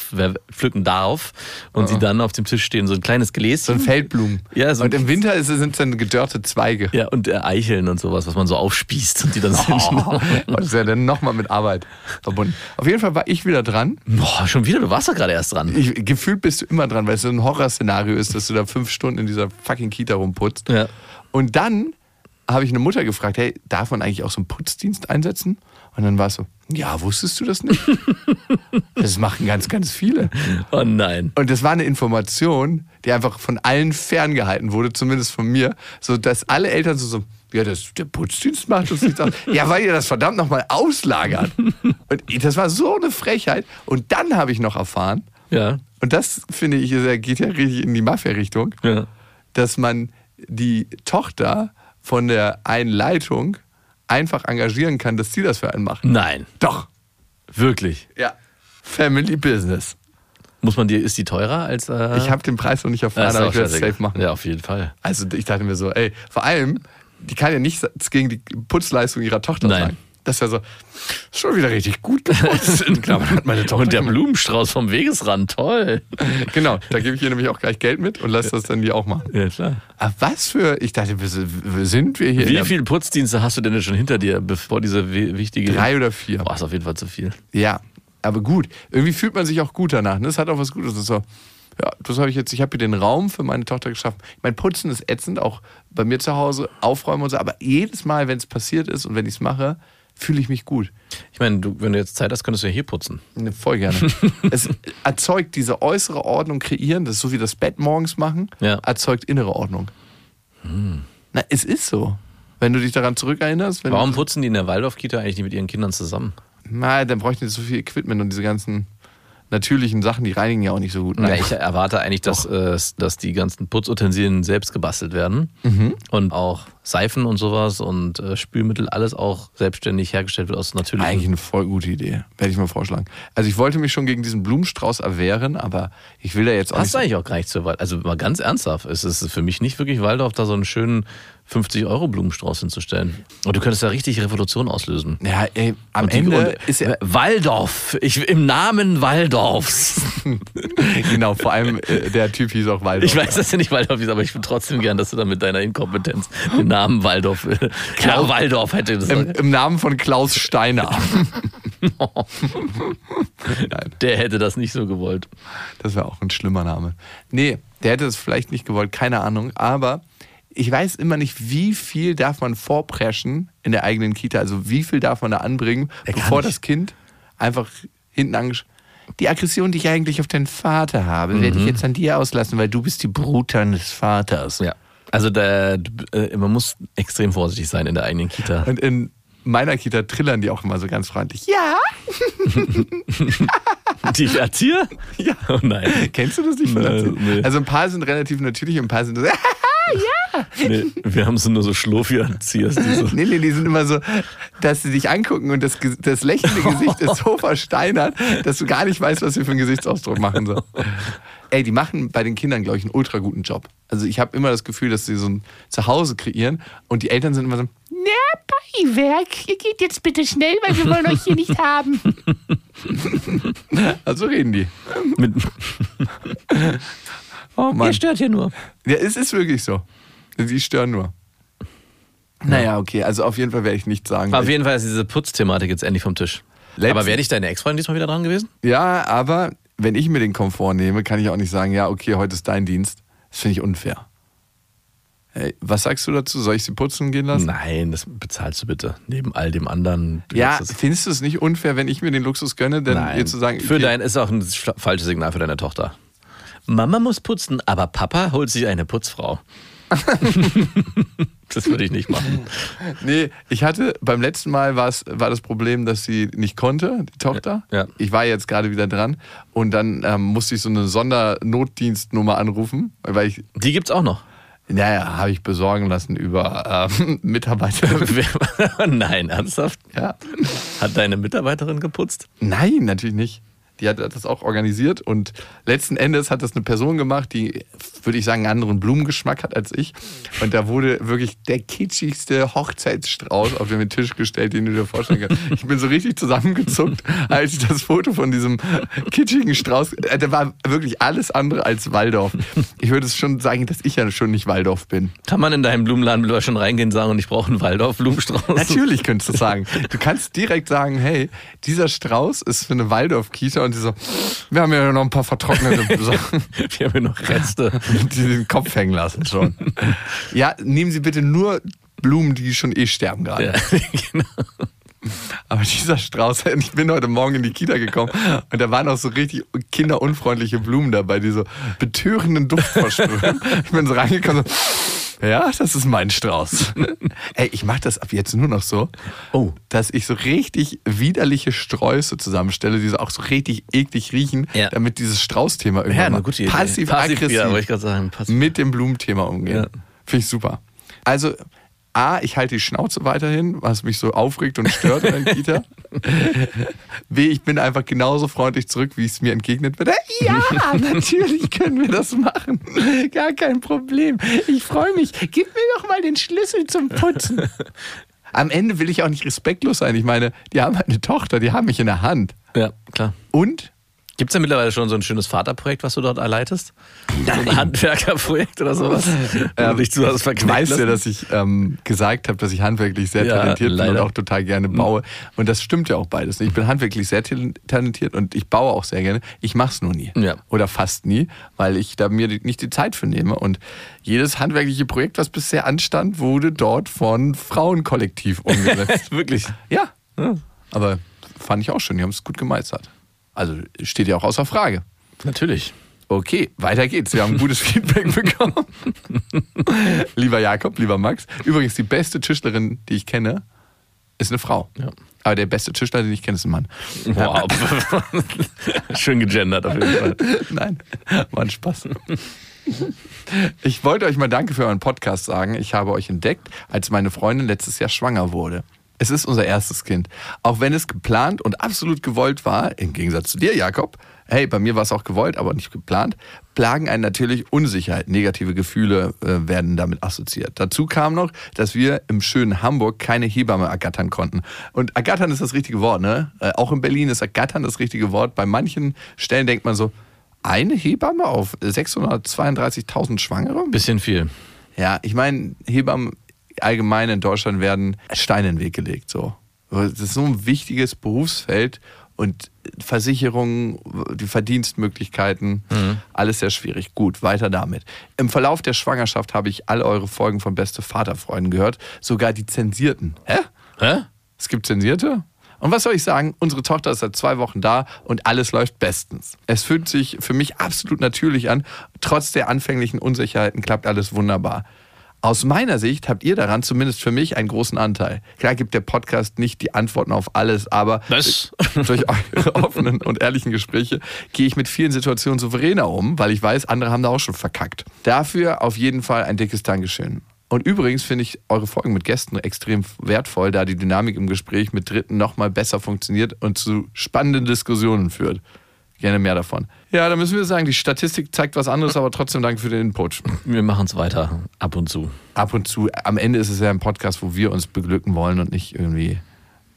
pflücken darf und sie dann auf dem Tisch stehen, so ein kleines so Gläschen. ein Feldblumen. Ja, so und im Winter ist, sind es dann gedörrte Zweige. Ja, und äh, Eicheln und sowas, was man so aufspießt und die dann sind. Oh, das ist ja dann nochmal mit Arbeit verbunden. Auf jeden Fall war ich wieder dran. Boah, schon wieder, du warst doch gerade erst dran. Ich, gefühlt bist du immer dran, weil es so ein Horrorszenario ist, dass du da fünf Stunden in dieser fucking Kita rumputzt. Ja. Und dann habe ich eine Mutter gefragt, hey, darf man eigentlich auch so einen Putzdienst einsetzen? Und dann war es so, ja, wusstest du das nicht? das machen ganz, ganz viele. Oh nein. Und das war eine Information, die einfach von allen ferngehalten wurde, zumindest von mir, so dass alle Eltern so, so ja, das, der Putzdienst macht uns nichts aus. ja, weil ihr das verdammt nochmal auslagert. Und das war so eine Frechheit. Und dann habe ich noch erfahren, Ja. und das finde ich, geht ja richtig in die Mafia-Richtung, Ja. dass man die Tochter von der einen Leitung einfach engagieren kann, dass sie das für einen macht. Nein. Doch. Wirklich. Ja. Family Business. Muss man dir, ist die teurer als. Äh, Ich habe den Preis noch nicht erfahren, aber ich werde es safe machen. Ja, auf jeden Fall. Also ich dachte mir so, ey, vor allem, die kann ja nichts gegen die Putzleistung ihrer Tochter Nein. sagen. Das ist ja so, schon wieder richtig gut geputzt. In Klammern hat meine Tochter Und der. Blumenstrauß vom Wegesrand, toll. Genau, da gebe ich ihr nämlich auch gleich Geld mit und lasse das dann die auch machen. Ja, klar. Aber was für, ich dachte, wir sind- wir hier Wie viele Putzdienste hast du denn schon hinter dir, bevor diese wi- wichtige. Drei oder vier. Boah, ist auf jeden Fall zu viel. Ja, aber gut. Irgendwie fühlt man sich auch gut danach. Ne? Das hat auch was Gutes. Das ist so, ja, das habe ich jetzt, ich habe hier den Raum für meine Tochter geschaffen. Mein Putzen ist ätzend, auch bei mir zu Hause, aufräumen und so. Aber jedes Mal, wenn es passiert ist und wenn ich es mache, fühle ich mich gut. Ich meine, du, wenn du jetzt Zeit hast, könntest du ja hier putzen. Ne, Voll gerne. es erzeugt diese äußere Ordnung kreieren, das ist so wie das Bett morgens machen, Ja. erzeugt innere Ordnung. Na, es ist so. Wenn du dich daran zurückerinnerst, Warum putzen die in der Waldorf-Kita eigentlich nicht mit ihren Kindern zusammen? Na, dann bräuchten die so viel Equipment und diese ganzen natürlichen Sachen, die reinigen ja auch nicht so gut. Ja, ich erwarte eigentlich, dass, äh, dass die ganzen Putzutensilien selbst gebastelt werden Mhm. und auch Seifen und sowas und äh, Spülmittel, alles auch selbstständig hergestellt wird aus natürlichen. Eigentlich eine voll gute Idee. Werde ich mal vorschlagen. Also ich wollte mich schon gegen diesen Blumenstrauß erwehren, aber ich will da jetzt auch Passt nicht. eigentlich auch gar nicht zur Waldorf. Also mal ganz ernsthaft, es ist für mich nicht wirklich Waldorf, da so einen schönen 50-Euro-Blumenstrauß hinzustellen. Und du könntest da richtig Revolution auslösen. Ja, ey, am die- Ende ist ja Waldorf, ich, im Namen Waldorfs. genau, vor allem äh, der Typ hieß auch Waldorf. Ich weiß, dass er nicht Waldorf ist, aber ich würde trotzdem gern, dass du da mit deiner Inkompetenz den Namen Waldorf, äh, Herr Waldorf hätte Im, gesagt. Im Namen von Klaus Steiner. Nein, Der hätte das nicht so gewollt. das wäre auch ein schlimmer Name. Nee, der hätte es vielleicht nicht gewollt, keine Ahnung. Aber ich weiß immer nicht, wie viel darf man vorpreschen in der eigenen Kita. Also wie viel darf man da anbringen, kann bevor das Kind einfach hinten angesch... Die Aggression, die ich eigentlich auf deinen Vater habe, werde ich jetzt an dir auslassen, weil du bist die Brut deines Vaters. Ja. Also da, äh, man muss extrem vorsichtig sein in der eigenen Kita. Und in meiner Kita trillern die auch immer so ganz freundlich. Ja, Die Erzieher? ja. Oh nein. Kennst du das nicht von Nee, nee. Also ein paar sind relativ natürlich und ein paar sind so, Nee, wir haben so nur so Schlurfi-Erziehers, die so. nee, nee, die sind immer so, dass sie dich angucken und das, das lächelnde Gesicht ist so versteinert, dass du gar nicht weißt, was sie für einen Gesichtsausdruck machen sollen. Ey, die machen bei den Kindern, glaube ich, einen ultra guten Job. Also ich habe immer das Gefühl, dass sie so ein Zuhause kreieren und die Eltern sind immer so, na, Beiwerk, ihr geht jetzt bitte schnell, weil wir wollen euch hier nicht haben. also reden die. Mit, Oh Mann. ihr stört hier nur. Ja, es ist wirklich so. Die stören nur. Naja, okay, also auf jeden Fall werde ich nichts sagen. Auf jeden Fall ist diese Putzthematik jetzt endlich vom Tisch. Letzten- Aber wäre dich deine Ex-Freundin diesmal wieder dran gewesen? Ja, aber wenn ich mir den Komfort nehme, kann ich auch nicht sagen, ja, okay, heute ist dein Dienst. Das finde ich unfair. Hey, was sagst du dazu? Soll ich sie putzen gehen lassen? Nein, das bezahlst du bitte. Neben all dem anderen. Du Ja, findest du es nicht unfair, wenn ich mir den Luxus gönne, denn Nein. ihr zu sagen, Für okay, dein ist auch ein sch- falsches Signal für deine Tochter. Mama muss putzen, aber Papa holt sich eine Putzfrau. das würde ich nicht machen. Nee, ich hatte beim letzten Mal war das Problem, dass sie nicht konnte, die Tochter. Ja. Ich war jetzt gerade wieder dran und dann ähm, musste ich so eine Sondernotdienstnummer anrufen, weil ich, Die gibt's auch noch. naja, habe ich besorgen lassen über ähm, Mitarbeiter. Nein, ernsthaft? ja. Hat deine Mitarbeiterin geputzt? Nein, natürlich nicht. Die hat das auch organisiert und letzten Endes hat das eine Person gemacht, die, würde ich sagen, einen anderen Blumengeschmack hat als ich. Und da wurde wirklich der kitschigste Hochzeitsstrauß auf den Tisch gestellt, den du dir vorstellen kannst. Ich bin so richtig zusammengezuckt, als ich das Foto von diesem kitschigen Strauß, äh, der war wirklich alles andere als Waldorf. Ich würde es schon sagen, dass ich ja schon nicht Waldorf bin. Kann man in deinem Blumenladen schon reingehen und sagen, und ich brauche einen Waldorf-Blumenstrauß? Natürlich könntest du sagen. Du kannst direkt sagen, hey, dieser Strauß ist für eine Waldorf-Kita und die so, wir haben ja noch ein paar vertrocknete Sachen, Wir haben hier noch Reste. die den Kopf hängen lassen schon. Ja, nehmen Sie bitte nur Blumen, die schon eh sterben gerade. Ja, genau. Aber dieser Strauß, ich bin heute Morgen in die Kita gekommen und da waren auch so richtig kinderunfreundliche Blumen dabei, die so betörenden Duft versprühen. Ich bin so reingekommen, so, ja, das ist mein Strauß. Ey, ich mache das ab jetzt nur noch so, Oh. dass ich so richtig widerliche Sträuße zusammenstelle, die so auch so richtig eklig riechen, Ja. damit dieses Straußthema irgendwann Ja, passiv-aggressiv ja, gerade sagen. Passiv. mit dem Blumenthema umgehen. Ja. Finde ich super. Also, A, ich halte die Schnauze weiterhin, was mich so aufregt und stört in der Kita. B, ich bin einfach genauso freundlich zurück, wie es mir entgegnet wird. Ja, natürlich können wir das machen. Gar kein Problem. Ich freue mich. Gib mir doch mal den Schlüssel zum Putzen. Am Ende will ich auch nicht respektlos sein. Ich meine, die haben eine Tochter, die haben mich in der Hand. Ja, klar. Und Gibt es ja mittlerweile schon so ein schönes Vaterprojekt, was du dort erleitest? So ein Handwerkerprojekt oder sowas? Du dich zu hast Ich verknallt weiß ja, dass ich ähm, gesagt habe, dass ich handwerklich sehr Ja, talentiert bin leider. und auch total gerne baue. Und das stimmt ja auch beides. Ich bin handwerklich sehr tal- talentiert und ich baue auch sehr gerne. Ich mache es nur nie. Ja. Oder fast nie, weil ich da mir nicht die Zeit für nehme. Und jedes handwerkliche Projekt, was bisher anstand, wurde dort von Frauenkollektiv umgesetzt. Wirklich. ja. Aber fand ich auch schön. Die haben es gut gemeistert. Also steht ja auch außer Frage. Natürlich. Okay, weiter geht's. Wir haben gutes Feedback bekommen. lieber Jakob, lieber Max. Übrigens, die beste Tischlerin, die ich kenne, ist eine Frau. Ja. Aber der beste Tischler, den ich kenne, ist ein Mann. Wow. Schön gegendert auf jeden Fall. Nein, war ein Spaß. Ich wollte euch mal Danke für euren Podcast sagen. Ich habe euch entdeckt, als meine Freundin letztes Jahr schwanger wurde. Es ist unser erstes Kind. Auch wenn es geplant und absolut gewollt war, im Gegensatz zu dir, Jakob, hey, bei mir war es auch gewollt, aber nicht geplant, plagen einen natürlich Unsicherheit. Negative Gefühle äh, werden damit assoziiert. Dazu kam noch, dass wir im schönen Hamburg keine Hebamme ergattern konnten. Und ergattern ist das richtige Wort, ne? Äh, auch in Berlin ist ergattern das richtige Wort. Bei manchen Stellen denkt man so, eine Hebamme auf 632.000 Schwangere? Bisschen viel. Ja, ich meine, Hebammen allgemein in Deutschland werden Steine in den Weg gelegt. So. Das ist so ein wichtiges Berufsfeld und Versicherungen, die Verdienstmöglichkeiten, alles sehr schwierig. Gut, weiter damit. Im Verlauf der Schwangerschaft habe ich all eure Folgen von Beste Vaterfreunden gehört, sogar die zensierten. Hä? Hä? Es gibt zensierte? Und was soll ich sagen? Unsere Tochter ist seit zwei Wochen da und alles läuft bestens. Es fühlt sich für mich absolut natürlich an. Trotz der anfänglichen Unsicherheiten klappt alles wunderbar. Aus meiner Sicht habt ihr daran zumindest für mich einen großen Anteil. Klar gibt der Podcast nicht die Antworten auf alles, aber Was? durch eure offenen und ehrlichen Gespräche gehe ich mit vielen Situationen souveräner um, weil ich weiß, andere haben da auch schon verkackt. Dafür auf jeden Fall ein dickes Dankeschön. Und übrigens finde ich eure Folgen mit Gästen extrem wertvoll, da die Dynamik im Gespräch mit Dritten nochmal besser funktioniert und zu spannenden Diskussionen führt. Gerne mehr davon. Ja, da müssen wir sagen, die Statistik zeigt was anderes, aber trotzdem danke für den Input. Wir machen es weiter, ab und zu. Ab und zu, am Ende ist es ja ein Podcast, wo wir uns beglücken wollen und nicht irgendwie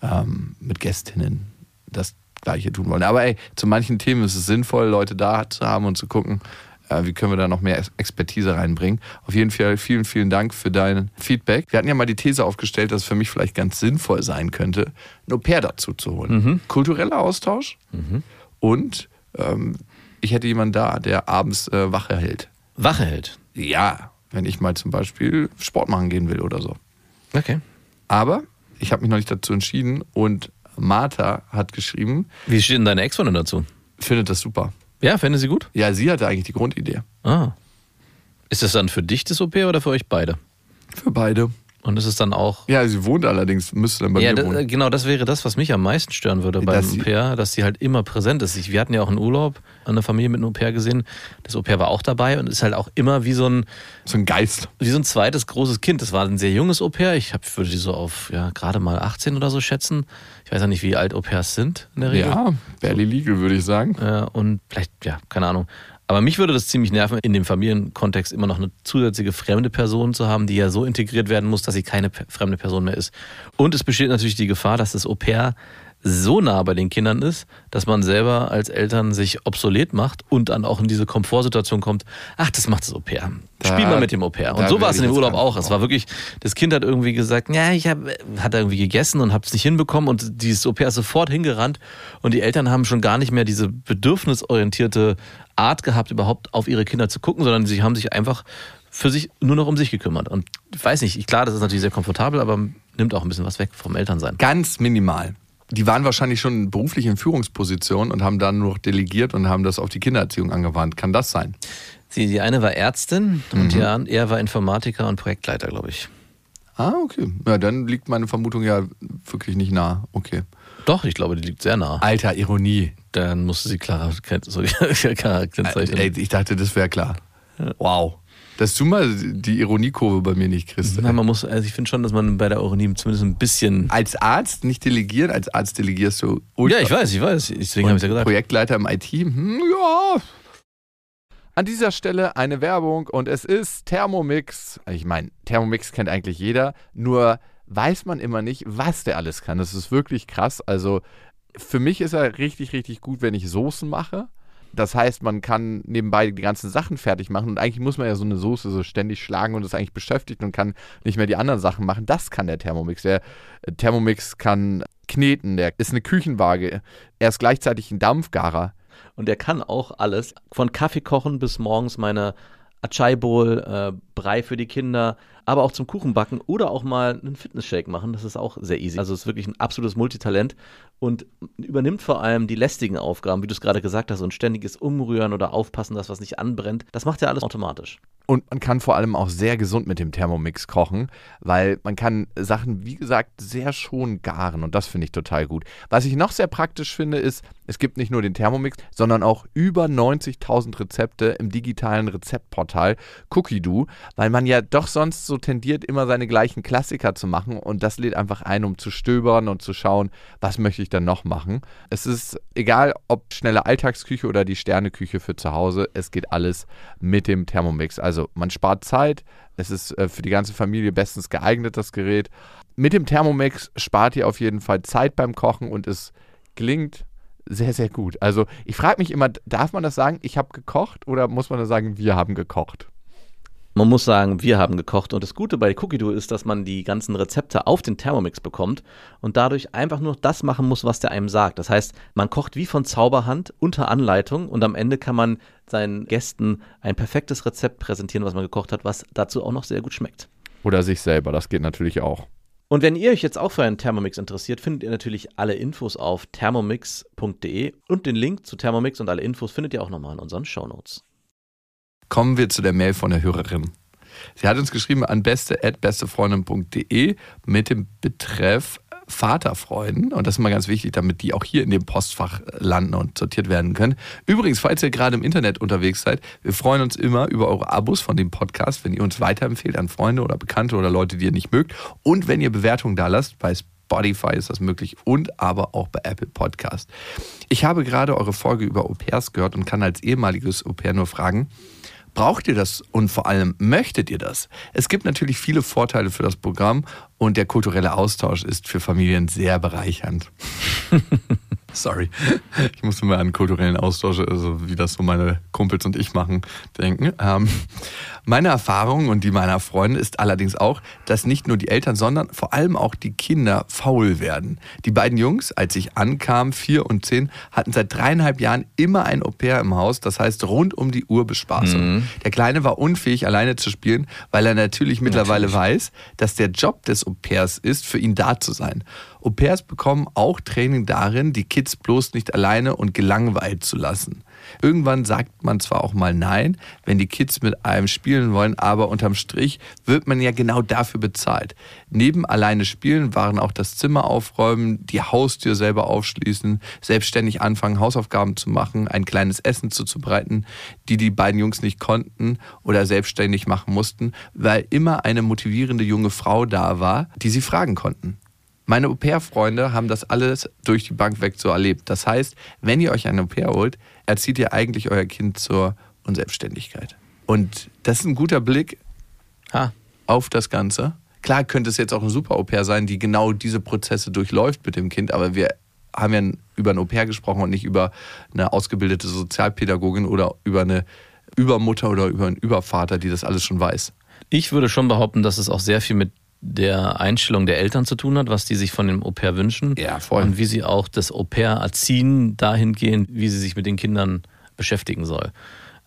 ähm, mit Gästinnen das Gleiche tun wollen. Aber ey, zu manchen Themen ist es sinnvoll, Leute da zu haben und zu gucken, äh, wie können wir da noch mehr Expertise reinbringen. Auf jeden Fall vielen, vielen Dank für dein Feedback. Wir hatten ja mal die These aufgestellt, dass es für mich vielleicht ganz sinnvoll sein könnte, ein Au-pair dazu zu holen. Kultureller Austausch und ähm, ich hätte jemanden da, der abends äh, Wache hält. Wache hält. Ja, wenn ich mal zum Beispiel Sport machen gehen will oder so. Okay. Aber ich habe mich noch nicht dazu entschieden und Martha hat geschrieben, Wie steht denn deine Ex-Freundin dazu? findet das super. Ja, fände sie gut? Ja, sie hatte eigentlich die Grundidee. Ah. Ist das dann für dich das OP oder für euch beide? Für beide. Und es ist dann auch. Ja, sie wohnt allerdings, müsste dann bei Ja, mir wohnen. genau, das wäre das, was mich am meisten stören würde beim Dass sie- Au pair, dass sie halt immer präsent ist. Ich, wir hatten ja auch einen Urlaub, eine Familie mit einem Au pair gesehen. Das Au pair war auch dabei und ist halt auch immer wie so ein, So ein Geist. wie so ein zweites großes Kind. Das war ein sehr junges Au pair. Ich hab, würde die so auf ja, gerade mal 18 oder so schätzen. Ich weiß ja nicht, wie alt Au pairs sind in der Regel. Ja, barely legal, würde ich sagen. Äh, und vielleicht, ja, keine Ahnung. Aber mich würde das ziemlich nerven, in dem Familienkontext immer noch eine zusätzliche fremde Person zu haben, die ja so integriert werden muss, dass sie keine fremde Person mehr ist. Und es besteht natürlich die Gefahr, dass das Au pair so nah bei den Kindern ist, dass man selber als Eltern sich obsolet macht und dann auch in diese Komfortsituation kommt, ach, das macht das Au pair. Spiel mal mit dem Au pair. da Und so war es in dem Urlaub auch. Es war wirklich, das Kind hat irgendwie gesagt, ja, ich hab, hat irgendwie gegessen und habe es nicht hinbekommen und dieses Au pair ist sofort hingerannt und die Eltern haben schon gar nicht mehr diese bedürfnisorientierte Art gehabt, überhaupt auf ihre Kinder zu gucken, sondern sie haben sich einfach für sich nur noch um sich gekümmert. Und ich weiß nicht, klar, das ist natürlich sehr komfortabel, aber nimmt auch ein bisschen was weg vom Elternsein. Ganz minimal. Die waren wahrscheinlich schon beruflich in Führungspositionen und haben dann nur noch delegiert und haben das auf die Kindererziehung angewandt. Kann das sein? Sie, die eine war Ärztin und die an- er war Informatiker und Projektleiter, glaube ich. Ah, okay. Ja, dann liegt meine Vermutung ja wirklich nicht nah. Okay. Doch, ich glaube, die liegt sehr nah. Alter, Ironie. Dann musste sie klarer so, klarer kennzeichnen. Ey, ich dachte, das wäre klar. Wow. Dass du mal die Ironiekurve bei mir nicht kriegst. Na, man muss, also ich finde schon, dass man bei der Ironie zumindest ein bisschen. Als Arzt nicht delegieren, als Arzt delegierst du ultra. Ja, ich weiß, ich weiß. Deswegen habe ich ja gesagt. Projektleiter im IT, hm, ja. An dieser Stelle eine Werbung und es ist Thermomix. Ich meine, Thermomix kennt eigentlich jeder, nur weiß man immer nicht, was der alles kann. Das ist wirklich krass. Also für mich ist er richtig, richtig gut, wenn ich Soßen mache. Das heißt, man kann nebenbei die ganzen Sachen fertig machen und eigentlich muss man ja so eine Soße so ständig schlagen und ist eigentlich beschäftigt und kann nicht mehr die anderen Sachen machen. Das kann der Thermomix. Der äh, Thermomix kann kneten, der ist eine Küchenwaage. Er ist gleichzeitig ein Dampfgarer. Und der kann auch alles. Von Kaffee kochen bis morgens meine Achai Bowl, äh, Brei für die Kinder, aber auch zum Kuchen backen oder auch mal einen Fitness-Shake machen. Das ist auch sehr easy. Also ist wirklich ein absolutes Multitalent und übernimmt vor allem die lästigen Aufgaben, wie du es gerade gesagt hast, und ständiges Umrühren oder Aufpassen, dass was nicht anbrennt. Das macht ja alles automatisch. Und man kann vor allem auch sehr gesund mit dem Thermomix kochen, weil man kann Sachen, wie gesagt, sehr schon garen und das finde ich total gut. Was ich noch sehr praktisch finde, ist, es gibt nicht nur den Thermomix, sondern auch über 90.000 Rezepte im digitalen Rezeptportal Cookie-Doo, weil man ja doch sonst so tendiert, immer seine gleichen Klassiker zu machen und das lädt einfach ein, um zu stöbern und zu schauen, was möchte ich dann noch machen. Es ist egal, ob schnelle Alltagsküche oder die Sterneküche für zu Hause, es geht alles mit dem Thermomix. Also man spart Zeit, es ist äh, für die ganze Familie bestens geeignet, das Gerät. Mit dem Thermomix spart ihr auf jeden Fall Zeit beim Kochen und es klingt sehr, sehr gut. Also ich frage mich immer, darf man das sagen, ich habe gekocht oder muss man das sagen, wir haben gekocht? Man muss sagen, wir haben gekocht und das Gute bei Cookie Dough ist, dass man die ganzen Rezepte auf den Thermomix bekommt und dadurch einfach nur das machen muss, was der einem sagt. Das heißt, man kocht wie von Zauberhand unter Anleitung und am Ende kann man seinen Gästen ein perfektes Rezept präsentieren, was man gekocht hat, was dazu auch noch sehr gut schmeckt. Oder sich selber, das geht natürlich auch. Und wenn ihr euch jetzt auch für einen Thermomix interessiert, findet ihr natürlich alle Infos auf thermomix.de und den Link zu Thermomix und alle Infos findet ihr auch nochmal in unseren Shownotes. Kommen wir zu der Mail von der Hörerin. Sie hat uns geschrieben an beste.bestefreundin.de mit dem Betreff Vaterfreuden. Und das ist mal ganz wichtig, damit die auch hier in dem Postfach landen und sortiert werden können. Übrigens, falls ihr gerade im Internet unterwegs seid, wir freuen uns immer über eure Abos von dem Podcast, wenn ihr uns weiterempfehlt an Freunde oder Bekannte oder Leute, die ihr nicht mögt. Und wenn ihr Bewertungen da lasst, bei Spotify ist das möglich und aber auch bei Apple Podcast. Ich habe gerade eure Folge über Au pairs gehört und kann als ehemaliges Au pair nur fragen, Braucht ihr das und vor allem möchtet ihr das? Es gibt natürlich viele Vorteile für das Programm und der kulturelle Austausch ist für Familien sehr bereichernd. Sorry, ich musste mal an kulturellen Austausch, also wie das so meine Kumpels und ich machen, denken. Ähm, meine Erfahrung und die meiner Freunde ist allerdings auch, dass nicht nur die Eltern, sondern vor allem auch die Kinder faul werden. Die beiden Jungs, als ich ankam, vier und zehn, hatten seit dreieinhalb Jahren immer ein Au pair im Haus, das heißt rund um die Uhr Bespaßung. Der Kleine war unfähig, alleine zu spielen, weil er natürlich mittlerweile weiß, dass der Job des Au pairs ist, für ihn da zu sein. Au-pairs bekommen auch Training darin, die Kids bloß nicht alleine und gelangweilt zu lassen. Irgendwann sagt man zwar auch mal Nein, wenn die Kids mit einem spielen wollen, aber unterm Strich wird man ja genau dafür bezahlt. Neben alleine spielen waren auch das Zimmer aufräumen, die Haustür selber aufschließen, selbstständig anfangen, Hausaufgaben zu machen, ein kleines Essen zuzubereiten, die die beiden Jungs nicht konnten oder selbstständig machen mussten, weil immer eine motivierende junge Frau da war, die sie fragen konnten. Meine Au-pair-Freunde haben das alles durch die Bank weg so erlebt. Das heißt, wenn ihr euch ein Au-pair holt, erzieht ihr eigentlich euer Kind zur Unselbstständigkeit. Und das ist ein guter Blick Ha. auf das Ganze. Klar könnte es jetzt auch ein super Au-pair sein, die genau diese Prozesse durchläuft mit dem Kind, aber wir haben ja über ein Au-pair gesprochen und nicht über eine ausgebildete Sozialpädagogin oder über eine Übermutter oder über einen Übervater, die das alles schon weiß. Ich würde schon behaupten, dass es auch sehr viel mit der Einstellung der Eltern zu tun hat, was die sich von dem Au-pair wünschen. Ja, voll. Und wie sie auch das Au-pair erziehen, dahingehend, wie sie sich mit den Kindern beschäftigen soll.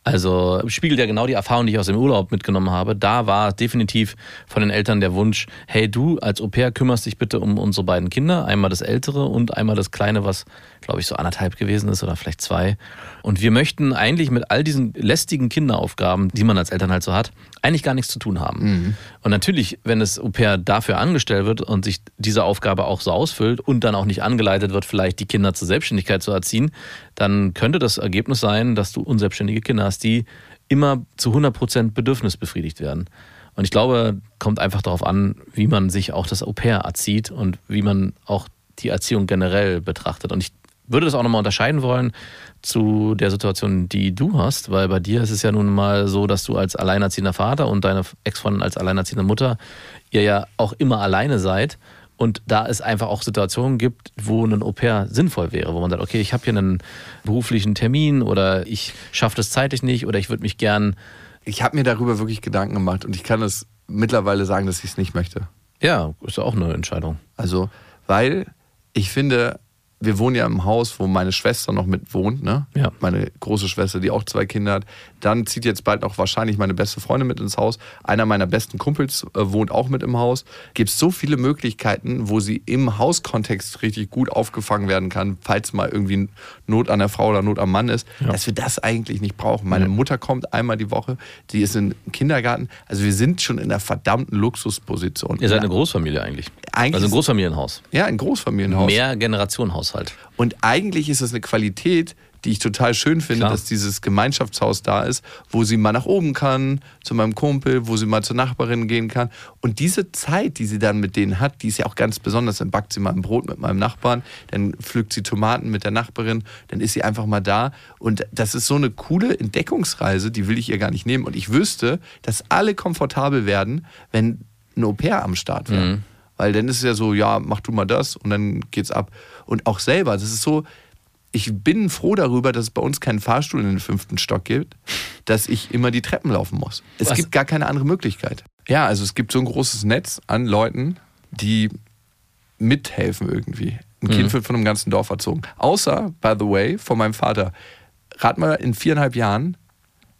Also spiegelt ja genau die Erfahrung, die ich aus dem Urlaub mitgenommen habe. Da war definitiv von den Eltern der Wunsch, hey du als Au-pair kümmerst dich bitte um unsere beiden Kinder, einmal das ältere und einmal das kleine, was glaube ich so anderthalb gewesen ist oder vielleicht zwei. Und wir möchten eigentlich mit all diesen lästigen Kinderaufgaben, die man als Eltern halt so hat, eigentlich gar nichts zu tun haben. Und natürlich, wenn das Au-pair dafür angestellt wird und sich diese Aufgabe auch so ausfüllt und dann auch nicht angeleitet wird, vielleicht die Kinder zur Selbstständigkeit zu erziehen, dann könnte das Ergebnis sein, dass du unselbstständige Kinder hast, die immer zu 100% bedürfnisbefriedigt werden. Und ich glaube, kommt einfach darauf an, wie man sich auch das Au-pair erzieht und wie man auch die Erziehung generell betrachtet. Und ich würde das auch nochmal unterscheiden wollen zu der Situation, die du hast, weil bei dir ist es ja nun mal so, dass du als alleinerziehender Vater und deine Ex-Freundin als alleinerziehende Mutter ihr ja auch immer alleine seid und da es einfach auch Situationen gibt, wo ein Au-pair sinnvoll wäre, wo man sagt, okay, ich habe hier einen beruflichen Termin oder ich schaffe das zeitlich nicht oder ich würde mich gern, Ich habe mir darüber wirklich Gedanken gemacht und ich kann es mittlerweile sagen, dass ich es nicht möchte. ja, ist ja auch eine Entscheidung. Also, weil ich finde, wir wohnen ja im Haus, wo meine Schwester noch mit wohnt, ne? Ja. Meine große Schwester, die auch zwei Kinder hat. Dann zieht jetzt bald auch wahrscheinlich meine beste Freundin mit ins Haus. Einer meiner besten Kumpels äh, wohnt auch mit im Haus. Gibt so viele Möglichkeiten, wo sie im Hauskontext richtig gut aufgefangen werden kann, falls mal irgendwie Not an der Frau oder Not am Mann ist, dass wir das eigentlich nicht brauchen. Meine Mutter kommt einmal die Woche, die ist im Kindergarten. Also wir sind schon in einer verdammten Luxusposition. Ihr seid Ja. eine Großfamilie eigentlich. Eigentlich also ein Großfamilienhaus. Ja, ein Großfamilienhaus. Mehr Generationenhaushalt. Und eigentlich ist es eine Qualität, die ich total schön finde, Klar. dass dieses Gemeinschaftshaus da ist, wo sie mal nach oben kann, zu meinem Kumpel, wo sie mal zur Nachbarin gehen kann. Und diese Zeit, die sie dann mit denen hat, die ist ja auch ganz besonders. Dann backt sie mal ein Brot mit meinem Nachbarn, dann pflückt sie Tomaten mit der Nachbarin, dann ist sie einfach mal da. Und das ist so eine coole Entdeckungsreise, die will ich ihr gar nicht nehmen. Und ich wüsste, dass alle komfortabel werden, wenn ein Au-pair am Start wäre. Weil dann ist es ja so, ja, mach du mal das und dann geht's ab. Und auch selber, das ist so, ich bin froh darüber, dass es bei uns keinen Fahrstuhl in den fünften Stock gibt, dass ich immer die Treppen laufen muss. Es Was? gibt gar keine andere Möglichkeit. Ja, also es gibt so ein großes Netz an Leuten, die mithelfen irgendwie. Ein Kind wird von einem ganzen Dorf erzogen. Außer, by the way, von meinem Vater. Rat mal in viereinhalb Jahren,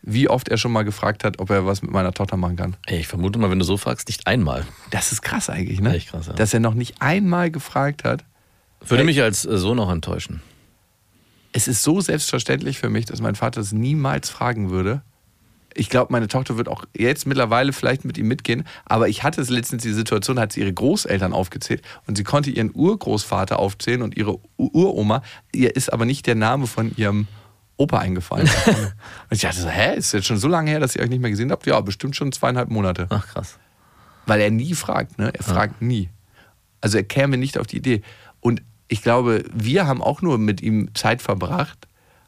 wie oft er schon mal gefragt hat, ob er was mit meiner Tochter machen kann. Ey, ich vermute mal, wenn du so fragst, nicht einmal. Das ist krass eigentlich, ne? Echt krass, ja. Dass er noch nicht einmal gefragt hat. Würde Ey. mich als äh, Sohn auch enttäuschen. Es ist so selbstverständlich für mich, dass mein Vater es niemals fragen würde. Ich glaube, meine Tochter wird auch jetzt mittlerweile vielleicht mit ihm mitgehen, aber ich hatte es letztens die Situation, hat sie ihre Großeltern aufgezählt und sie konnte ihren Urgroßvater aufzählen und ihre Uroma. Ihr ist aber nicht der Name von ihrem Opa eingefallen. und ich dachte so, hä, ist jetzt schon so lange her, dass ihr euch nicht mehr gesehen habt? Ja, bestimmt schon zweieinhalb Monate. Ach krass. Weil er nie fragt, ne? Er fragt nie. Also er käme nicht auf die Idee. Und ich glaube, wir haben auch nur mit ihm Zeit verbracht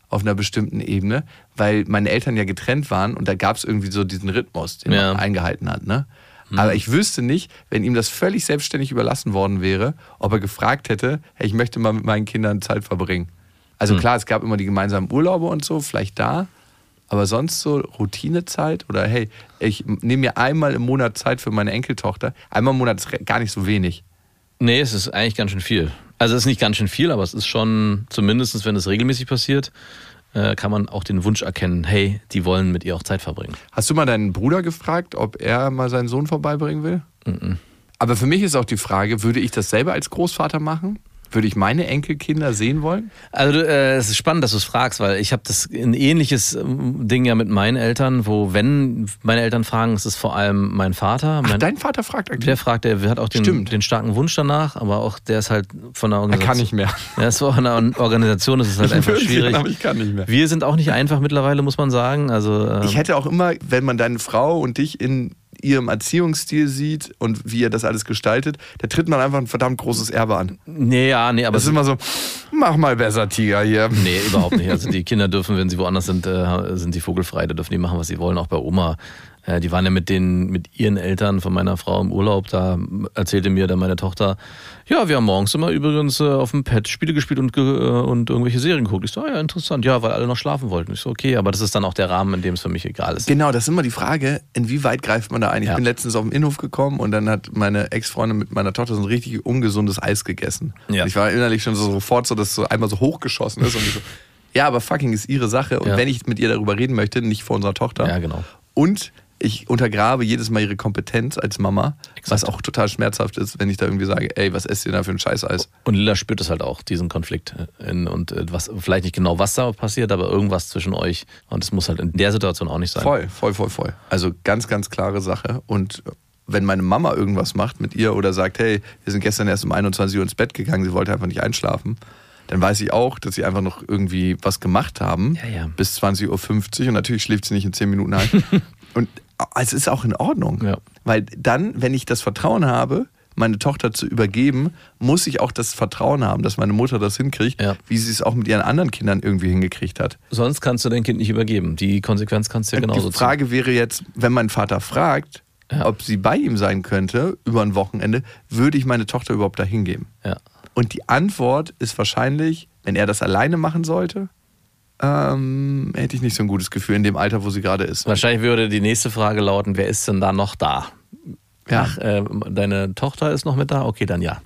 auf einer bestimmten Ebene, weil meine Eltern ja getrennt waren und da gab es irgendwie so diesen Rhythmus, den Ja. man eingehalten hat. Ne? Aber ich wüsste nicht, wenn ihm das völlig selbstständig überlassen worden wäre, ob er gefragt hätte, hey, ich möchte mal mit meinen Kindern Zeit verbringen. Also klar, es gab immer die gemeinsamen Urlaube und so, vielleicht da, aber sonst so Routinezeit oder hey, ich nehme mir einmal im Monat Zeit für meine Enkeltochter. Einmal im Monat ist gar nicht so wenig. Nee, es ist eigentlich ganz schön viel. Also es ist nicht ganz schön viel, aber es ist schon, zumindest wenn es regelmäßig passiert, äh, kann man auch den Wunsch erkennen, hey, die wollen mit ihr auch Zeit verbringen. Hast du mal deinen Bruder gefragt, ob er mal seinen Sohn vorbeibringen will? Aber für mich ist auch die Frage, würde ich das selber als Großvater machen? Würde ich meine Enkelkinder sehen wollen? Also äh, es ist spannend, dass du es fragst, weil ich habe das ein ähnliches ähm, Ding ja mit meinen Eltern, wo wenn meine Eltern fragen, es ist vor allem mein Vater. Ach, mein, dein Vater fragt aktiv. der fragt, der hat auch den, den starken Wunsch danach, aber auch der ist halt von der Er Organisation. kann nicht mehr. Ja, es war von einer Organisation, das ist halt einfach würde schwierig. aber ich kann nicht mehr. Wir sind auch nicht einfach mittlerweile, muss man sagen. Also ähm, Ich hätte auch immer, wenn man deine Frau und dich in ihrem Erziehungsstil sieht und wie ihr das alles gestaltet, da tritt man einfach ein verdammt großes Erbe an. nee, ja, nee, aber Das ist immer so, mach mal besser, Tiger hier. Nee, überhaupt nicht. Also die Kinder dürfen, wenn sie woanders sind, äh, sind die vogelfrei. Da dürfen die machen, was sie wollen. Auch bei Oma. Äh, die waren ja mit den, mit ihren Eltern von meiner Frau im Urlaub. Da erzählte mir dann meine Tochter, ja, wir haben morgens immer übrigens äh, auf dem Pad Spiele gespielt und, äh, und irgendwelche Serien geguckt. Ich so, ah, ja, interessant. Ja, weil alle noch schlafen wollten. Ich so, okay, aber das ist dann auch der Rahmen, in dem es für mich egal ist. Genau, das ist immer die Frage, inwieweit greift man da ein? Ich Ja. bin letztens auf den Innenhof gekommen und dann hat meine Ex-Freundin mit meiner Tochter so ein richtig ungesundes Eis gegessen. Ja. Und ich war innerlich schon so sofort so, dass es so einmal so hochgeschossen ist und ich so, ja, aber fucking ist ihre Sache und Ja. wenn ich mit ihr darüber reden möchte, nicht vor unserer Tochter. Ja, genau. Und ich untergrabe jedes Mal ihre Kompetenz als Mama, was auch total schmerzhaft ist, wenn ich da irgendwie sage, ey, was esst ihr da für ein Scheißeis? Und Lilla spürt es halt auch, diesen Konflikt. In, und äh, was, vielleicht nicht genau, was da passiert, aber irgendwas zwischen euch. Und es muss halt in der Situation auch nicht sein. Voll, voll, voll, voll. Also ganz, ganz klare Sache. Und wenn meine Mama irgendwas macht mit ihr oder sagt, hey, wir sind gestern erst um 21 Uhr ins Bett gegangen, sie wollte einfach nicht einschlafen, dann weiß ich auch, dass sie einfach noch irgendwie was gemacht haben Ja, ja. bis 20.50 Uhr und natürlich schläft sie nicht in 10 Minuten ein. und es ist auch in Ordnung. Ja. Weil dann, wenn ich das Vertrauen habe, meine Tochter zu übergeben, muss ich auch das Vertrauen haben, dass meine Mutter das hinkriegt, Ja. wie sie es auch mit ihren anderen Kindern irgendwie hingekriegt hat. Sonst kannst du dein Kind nicht übergeben. Die Konsequenz kannst du ja genauso Die Frage wäre jetzt, wenn mein Vater fragt, Ja. ob sie bei ihm sein könnte über ein Wochenende, würde ich meine Tochter überhaupt dahin geben? ziehen. Ja. Und die Antwort ist wahrscheinlich, wenn er das alleine machen sollte, ähm, hätte ich nicht so ein gutes Gefühl in dem Alter, wo sie gerade ist. Wahrscheinlich würde die nächste Frage lauten, wer ist denn da noch da? Ja. Ach, äh, deine Tochter ist noch mit da? Okay, dann ja.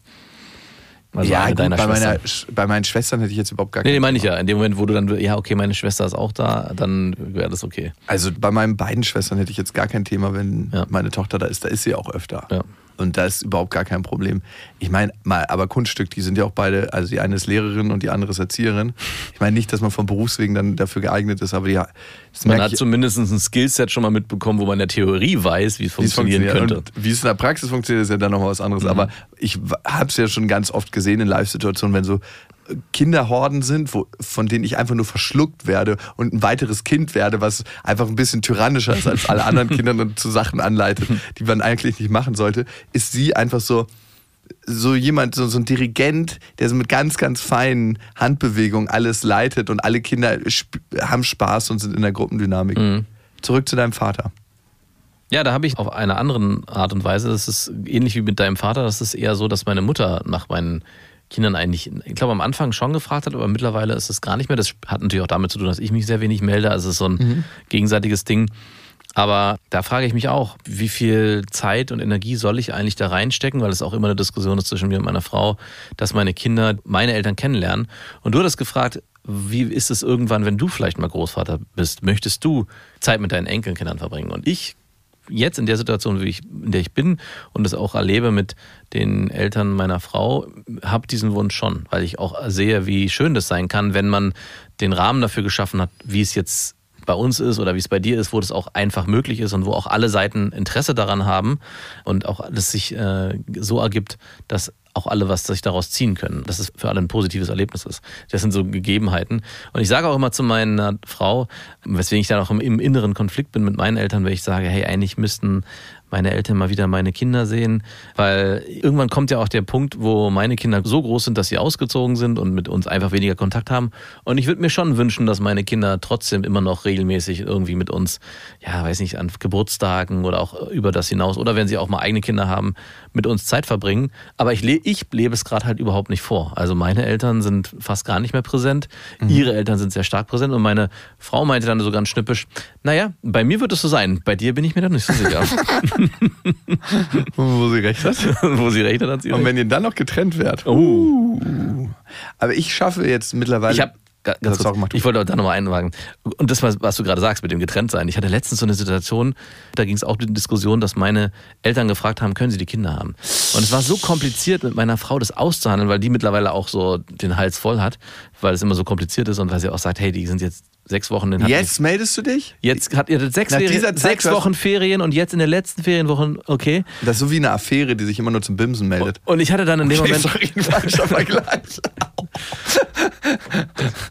Also ja, gut, bei, meiner, bei meinen Schwestern hätte ich jetzt überhaupt gar Nee, nee, keinen meine ich ja. In dem Moment, wo du dann, ja, okay, meine Schwester ist auch da, dann wäre das okay. Also bei meinen beiden Schwestern hätte ich jetzt gar kein Thema, wenn Ja. meine Tochter da ist. Da ist sie auch öfter. Ja. Und da ist überhaupt gar kein Problem. Ich meine, mal, aber Kunststück, die sind ja auch beide, also die eine ist Lehrerin und die andere ist Erzieherin. Ich meine nicht, dass man vom Berufswegen dann dafür geeignet ist, aber ja, das Man hat ich, zumindest ein Skillset schon mal mitbekommen, wo man in der Theorie weiß, wie es funktionieren funktioniert. könnte. Und wie es in der Praxis funktioniert, ist ja dann nochmal was anderes. Aber ich habe es ja schon ganz oft gesehen in Live-Situationen, wenn so Kinderhorden sind, wo, von denen ich einfach nur verschluckt werde und ein weiteres Kind werde, was einfach ein bisschen tyrannischer ist als alle anderen Kinder und zu Sachen anleitet, die man eigentlich nicht machen sollte, ist sie einfach so so jemand, so, so ein Dirigent, der so mit ganz, ganz feinen Handbewegungen alles leitet und alle Kinder haben Spaß und sind in der Gruppendynamik. Zurück zu deinem Vater. Ja, da habe ich auf einer anderen Art und Weise, das ist ähnlich wie mit deinem Vater, das ist eher so, dass meine Mutter nach meinen Kindern eigentlich, ich glaube am Anfang schon gefragt hat, aber mittlerweile ist es gar nicht mehr. Das hat natürlich auch damit zu tun, dass ich mich sehr wenig melde. Also es ist so ein gegenseitiges Ding. Aber da frage ich mich auch, wie viel Zeit und Energie soll ich eigentlich da reinstecken, weil es auch immer eine Diskussion ist zwischen mir und meiner Frau, dass meine Kinder meine Eltern kennenlernen. Und du hattest gefragt, wie ist es irgendwann, wenn du vielleicht mal Großvater bist? Möchtest du Zeit mit deinen Enkelkindern verbringen? Und ich jetzt in der Situation, ich, in der ich bin und das auch erlebe mit den Eltern meiner Frau, habe diesen Wunsch schon, weil ich auch sehe, wie schön das sein kann, wenn man den Rahmen dafür geschaffen hat, wie es jetzt bei uns ist oder wie es bei dir ist, wo das auch einfach möglich ist und wo auch alle Seiten Interesse daran haben und auch alles sich äh, so ergibt, dass auch alle was sich daraus ziehen können, dass es für alle ein positives Erlebnis ist. Das sind so Gegebenheiten. Und ich sage auch immer zu meiner Frau, weswegen ich dann auch im, im inneren Konflikt bin mit meinen Eltern, weil ich sage, hey, eigentlich müssten meine Eltern mal wieder meine Kinder sehen, weil irgendwann kommt ja auch der Punkt, wo meine Kinder so groß sind, dass sie ausgezogen sind und mit uns einfach weniger Kontakt haben. Und ich würde mir schon wünschen, dass meine Kinder trotzdem immer noch regelmäßig irgendwie mit uns, ja, weiß nicht, an Geburtstagen oder auch über das hinaus oder wenn sie auch mal eigene Kinder haben, mit uns Zeit verbringen. Aber ich, ich lebe es gerade halt überhaupt nicht vor. Also meine Eltern sind fast gar nicht mehr präsent, ihre Eltern sind sehr stark präsent und meine Frau meinte dann so ganz schnippisch, naja, bei mir wird es so sein, bei dir bin ich mir dann nicht so sicher. Wo sie recht hat. Wo sie recht hat, hat sie Und recht. wenn ihr dann noch getrennt werdet. Oh. Aber ich schaffe jetzt mittlerweile. Ich habe Das Ganz kurz, gemacht. ich wollte da nochmal einwagen. Und das, was du gerade sagst mit dem Getrenntsein. Ich hatte letztens so eine Situation, da ging es auch um die Diskussion, dass meine Eltern gefragt haben, können sie die Kinder haben? Und es war so kompliziert mit meiner Frau, das auszuhandeln, weil die mittlerweile auch so den Hals voll hat, weil es immer so kompliziert ist und weil sie auch sagt, hey, die sind jetzt sechs Wochen in Jetzt meldest du dich? Jetzt hat ihr sechs, Ferien, sechs Wochen Ferien und jetzt in der letzten Ferienwoche, okay. Das ist so wie eine Affäre, die sich immer nur zum Bimsen meldet. Und ich hatte dann in dem Okay, Moment, sorry, falscher Vergleich.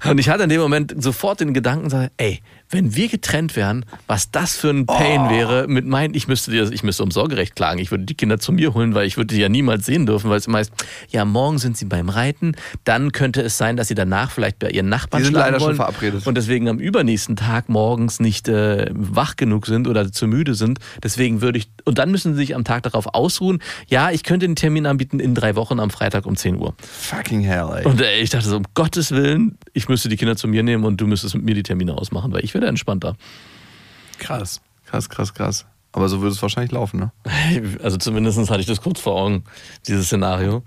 und ich hatte in dem Moment sofort den Gedanken, ey, wenn wir getrennt wären, was das für ein Pain wäre, mit meinen, ich müsste dir, ich müsste um Sorgerecht klagen, ich würde die Kinder zu mir holen, weil ich würde die ja niemals sehen dürfen, weil es heißt, ja, morgen sind sie beim Reiten, dann könnte es sein, dass sie danach vielleicht bei ihren Nachbarn Die sind leider schon wollen verabredet. und deswegen am übernächsten Tag morgens nicht äh, wach genug sind oder zu müde sind. Deswegen würde ich, und dann müssen sie sich am Tag darauf ausruhen, ja, ich könnte den Termin anbieten in drei Wochen am Freitag um 10 Uhr. Fucking hell, ey. Und äh, ich dachte so, um Gottes Willen, ich müsste die Kinder zu mir nehmen und du müsstest mit mir die Termine ausmachen, weil ich wäre entspannter. Krass, krass, krass, krass. Aber so würde es wahrscheinlich laufen, ne? Also zumindest hatte ich das kurz vor Augen, dieses Szenario.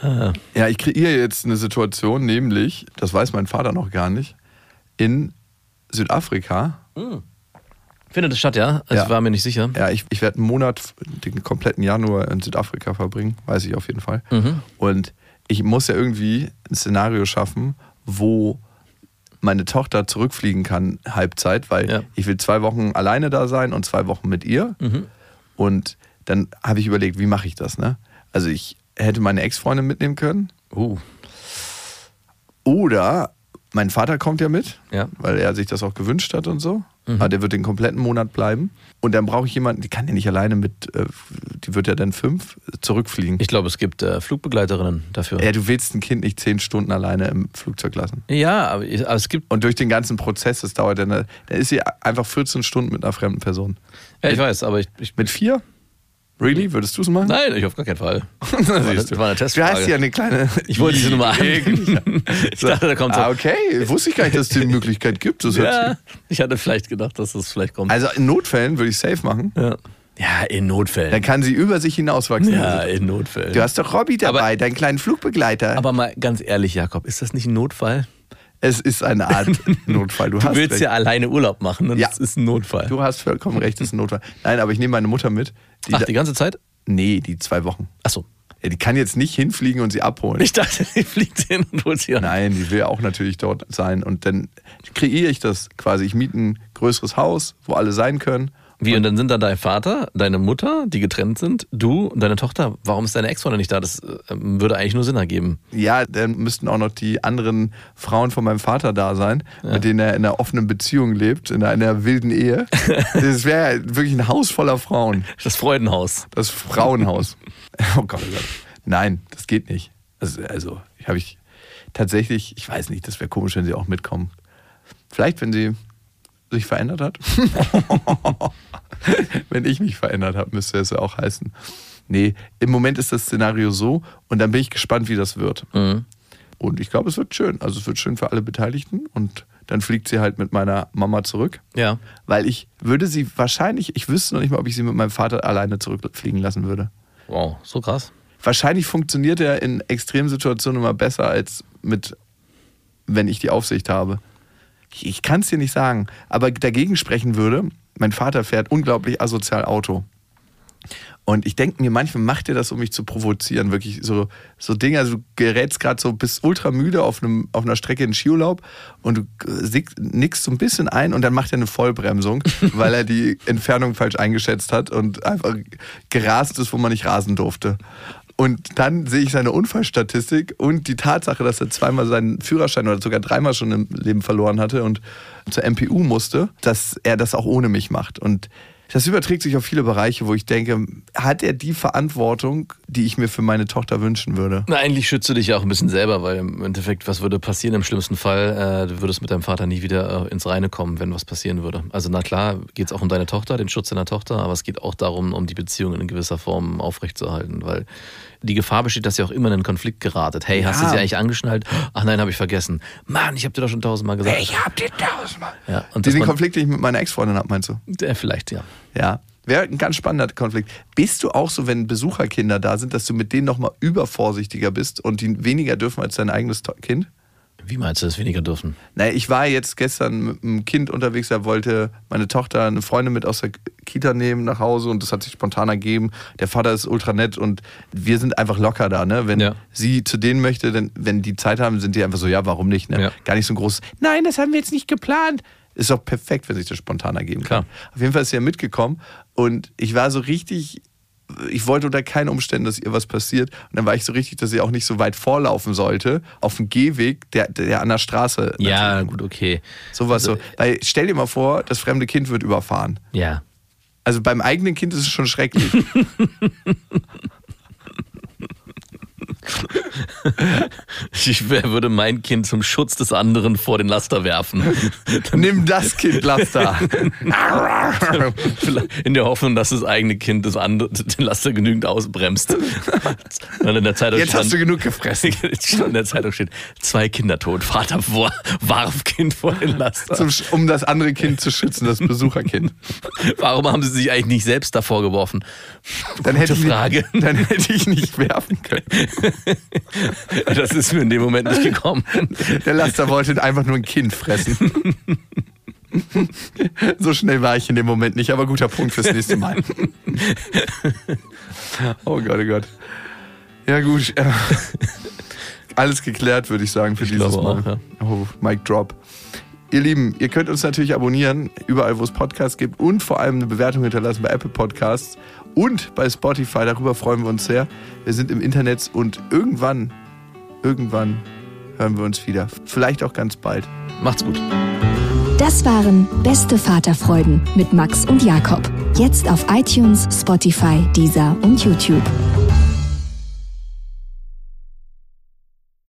Äh, Ja, ich kreiere jetzt eine Situation, nämlich, das weiß mein Vater noch gar nicht, in Südafrika. findet es statt, ja? Also Ja. Ich war mir nicht sicher. Ja, ich, ich werde einen Monat, den kompletten Januar in Südafrika verbringen, weiß ich auf jeden Fall. Mhm. Und ich muss ja irgendwie ein Szenario schaffen, wo meine Tochter zurückfliegen kann, Halbzeit, weil Ja. ich will zwei Wochen alleine da sein und zwei Wochen mit ihr. Mhm. Und dann habe ich überlegt, wie mache ich das, ne? Also ich hätte meine Ex-Freundin mitnehmen können. Uh, Oder mein Vater kommt ja mit, Ja. Weil er sich das auch gewünscht hat und so. Aber der wird den kompletten Monat bleiben. Und dann brauche ich jemanden, die kann ja nicht alleine mit, äh, die wird ja dann fünf, zurückfliegen. ich glaube, es gibt äh, Flugbegleiterinnen dafür. ja, du willst ein Kind nicht zehn Stunden alleine im Flugzeug lassen. Ja, aber, aber es gibt. Und durch den ganzen Prozess, das dauert dann, dann ist sie einfach 14 Stunden mit einer fremden Person. Ja, ich weiß, aber ich. ich Mit vier? Really? Würdest du es machen? nein, ich auf gar keinen Fall. Das war das war eine Du Testfrage. hast ja eine kleine. Ich wollte diese Nummer ein. Ich dachte, da kommt. Ah, okay. Wusste ich gar nicht, dass es die Möglichkeit gibt. Das Ja, ich hatte vielleicht gedacht, dass das vielleicht kommt. Also in Notfällen würde ich safe machen. ja. ja, in Notfällen. Dann kann sie über sich hinauswachsen. ja, in Notfällen. Du hast doch Robby dabei, Aber- deinen kleinen Flugbegleiter. aber mal ganz ehrlich, Jakob, ist das nicht ein Notfall? Es ist eine Art Notfall. Du, Du willst recht. ja alleine Urlaub machen und Ja. das ist ein Notfall. Du hast vollkommen recht, es ist ein Notfall. Nein, aber ich nehme meine Mutter mit. Die Ach, die ganze Zeit? nee, die zwei Wochen. Achso. Ja, die kann jetzt nicht hinfliegen und sie abholen. Ich dachte, die fliegt hin und holt sie an. Nein, die will auch natürlich dort sein. Und dann kreiere ich das quasi. Ich miete ein größeres Haus, wo alle sein können. Wie, und dann sind da dein Vater, deine Mutter, die getrennt sind, du und deine Tochter. Warum ist deine Ex-Freundin nicht da? Das äh, würde eigentlich nur Sinn ergeben. Ja, dann müssten auch noch die anderen Frauen von meinem Vater da sein, mit denen er in einer offenen Beziehung lebt, in einer wilden Ehe. Das wäre ja wirklich ein Haus voller Frauen. Das Freudenhaus. Das Frauenhaus. Oh Gott, oh Gott. Nein, das geht nicht. Also, also habe ich tatsächlich, ich weiß nicht, das wäre komisch, wenn sie auch mitkommen. Vielleicht, wenn sie sich verändert hat. wenn ich mich verändert habe, müsste es ja auch heißen. Nee, im Moment ist das Szenario so und dann bin ich gespannt, wie das wird. Mhm. Und ich glaube, es wird schön. Also es wird schön für alle Beteiligten und dann fliegt sie halt mit meiner Mama zurück. Ja. Weil ich würde sie wahrscheinlich, ich wüsste noch nicht mal, ob ich sie mit meinem Vater alleine zurückfliegen lassen würde. Wow, so krass. Wahrscheinlich funktioniert er in Extremsituationen immer besser als mit, wenn ich die Aufsicht habe. Ich, ich kann es dir nicht sagen, aber dagegen sprechen würde, mein Vater fährt unglaublich asozial Auto. Und ich denke mir, manchmal macht er das, um mich zu provozieren. Wirklich so, so Dinge, also du gerätst gerade so, bist ultra müde auf, einem, auf einer Strecke in Skiurlaub und du nickst so ein bisschen ein und dann macht er eine Vollbremsung, weil er die Entfernung falsch eingeschätzt hat und einfach gerast ist, wo man nicht rasen durfte. Und dann sehe ich seine Unfallstatistik und die Tatsache, dass er zweimal seinen Führerschein oder sogar dreimal schon im Leben verloren hatte und zur MPU musste, dass er das auch ohne mich macht. Und das überträgt sich auf viele Bereiche, wo ich denke, hat er die Verantwortung, die ich mir für meine Tochter wünschen würde? Na, eigentlich schützt du dich ja auch ein bisschen selber, weil im Endeffekt, was würde passieren im schlimmsten Fall? Äh, du würdest mit deinem Vater nie wieder äh, ins Reine kommen, wenn was passieren würde. Also na klar, geht es auch um deine Tochter, den Schutz deiner Tochter, aber es geht auch darum, um die Beziehung in gewisser Form aufrechtzuerhalten, weil die Gefahr besteht, dass ihr auch immer in einen Konflikt geratet. Hey, hast du Ja. sie eigentlich angeschnallt? Ach nein, habe ich vergessen. Mann, ich habe dir doch schon tausendmal gesagt. hab dir tausendmal. ja, und man, Konflikt, den ich mit meiner Ex-Freundin habe, meinst du? äh, vielleicht, ja. Ja. Wäre ein ganz spannender Konflikt. Bist du auch so, wenn Besucherkinder da sind, dass du mit denen nochmal übervorsichtiger bist und die weniger dürfen als dein eigenes Kind? Wie meinst du das weniger dürfen? Naja, ich war jetzt gestern mit einem Kind unterwegs, da wollte meine Tochter eine Freundin mit aus der Kita nehmen nach Hause und das hat sich spontan ergeben. Der Vater ist ultra nett und wir sind einfach locker da, ne? Wenn Ja. sie zu denen möchte, denn wenn die Zeit haben, sind die einfach so, ja, warum nicht, ne? Ja. Gar nicht so ein großes, nein, das haben wir jetzt nicht geplant. Ist doch perfekt, wenn sich das spontan ergeben kann. Klar. Auf jeden Fall ist sie ja mitgekommen und ich war so richtig, ich wollte unter keinen Umständen, dass ihr was passiert. Und dann war ich so richtig, dass sie auch nicht so weit vorlaufen sollte, auf dem Gehweg, der, der an der Straße. Ja, natürlich- gut, okay. Sowas so. Weil stell dir mal vor, das fremde Kind wird überfahren. Ja. Also beim eigenen Kind ist es schon schrecklich. Ich würde mein Kind zum Schutz des anderen vor den Laster werfen. Nimm das Kind, Laster. In der Hoffnung, dass das eigene Kind das andere, den Laster genügend ausbremst. Und in der Zeitung Jetzt hast du genug gefressen. in der Zeitung steht, zwei Kinder tot, Vater vor, warf Kind vor den Laster. Zum, um das andere Kind zu schützen, das Besucherkind. Warum haben sie sich eigentlich nicht selbst davor geworfen? Dann hätte, ich Frage. Dann hätte ich nicht werfen können. Das ist mir in dem Moment nicht gekommen. Der Laster wollte einfach nur ein Kind fressen. So schnell war ich in dem Moment nicht, aber guter Punkt fürs nächste Mal. Oh Gott, oh Gott. Ja, gut. äh, Alles geklärt, würde ich sagen, für dieses glaube Mal. auch, ja. Oh, Mic Drop. Ihr Lieben, ihr könnt uns natürlich abonnieren, überall, wo es Podcasts gibt und vor allem eine Bewertung hinterlassen bei Apple Podcasts und bei Spotify. Darüber freuen wir uns sehr. Wir sind im Internet und irgendwann, irgendwann hören wir uns wieder. Vielleicht auch ganz bald. Macht's gut. Das waren Beste Vaterfreuden mit Max und Jakob. Jetzt auf iTunes, Spotify, Deezer und YouTube.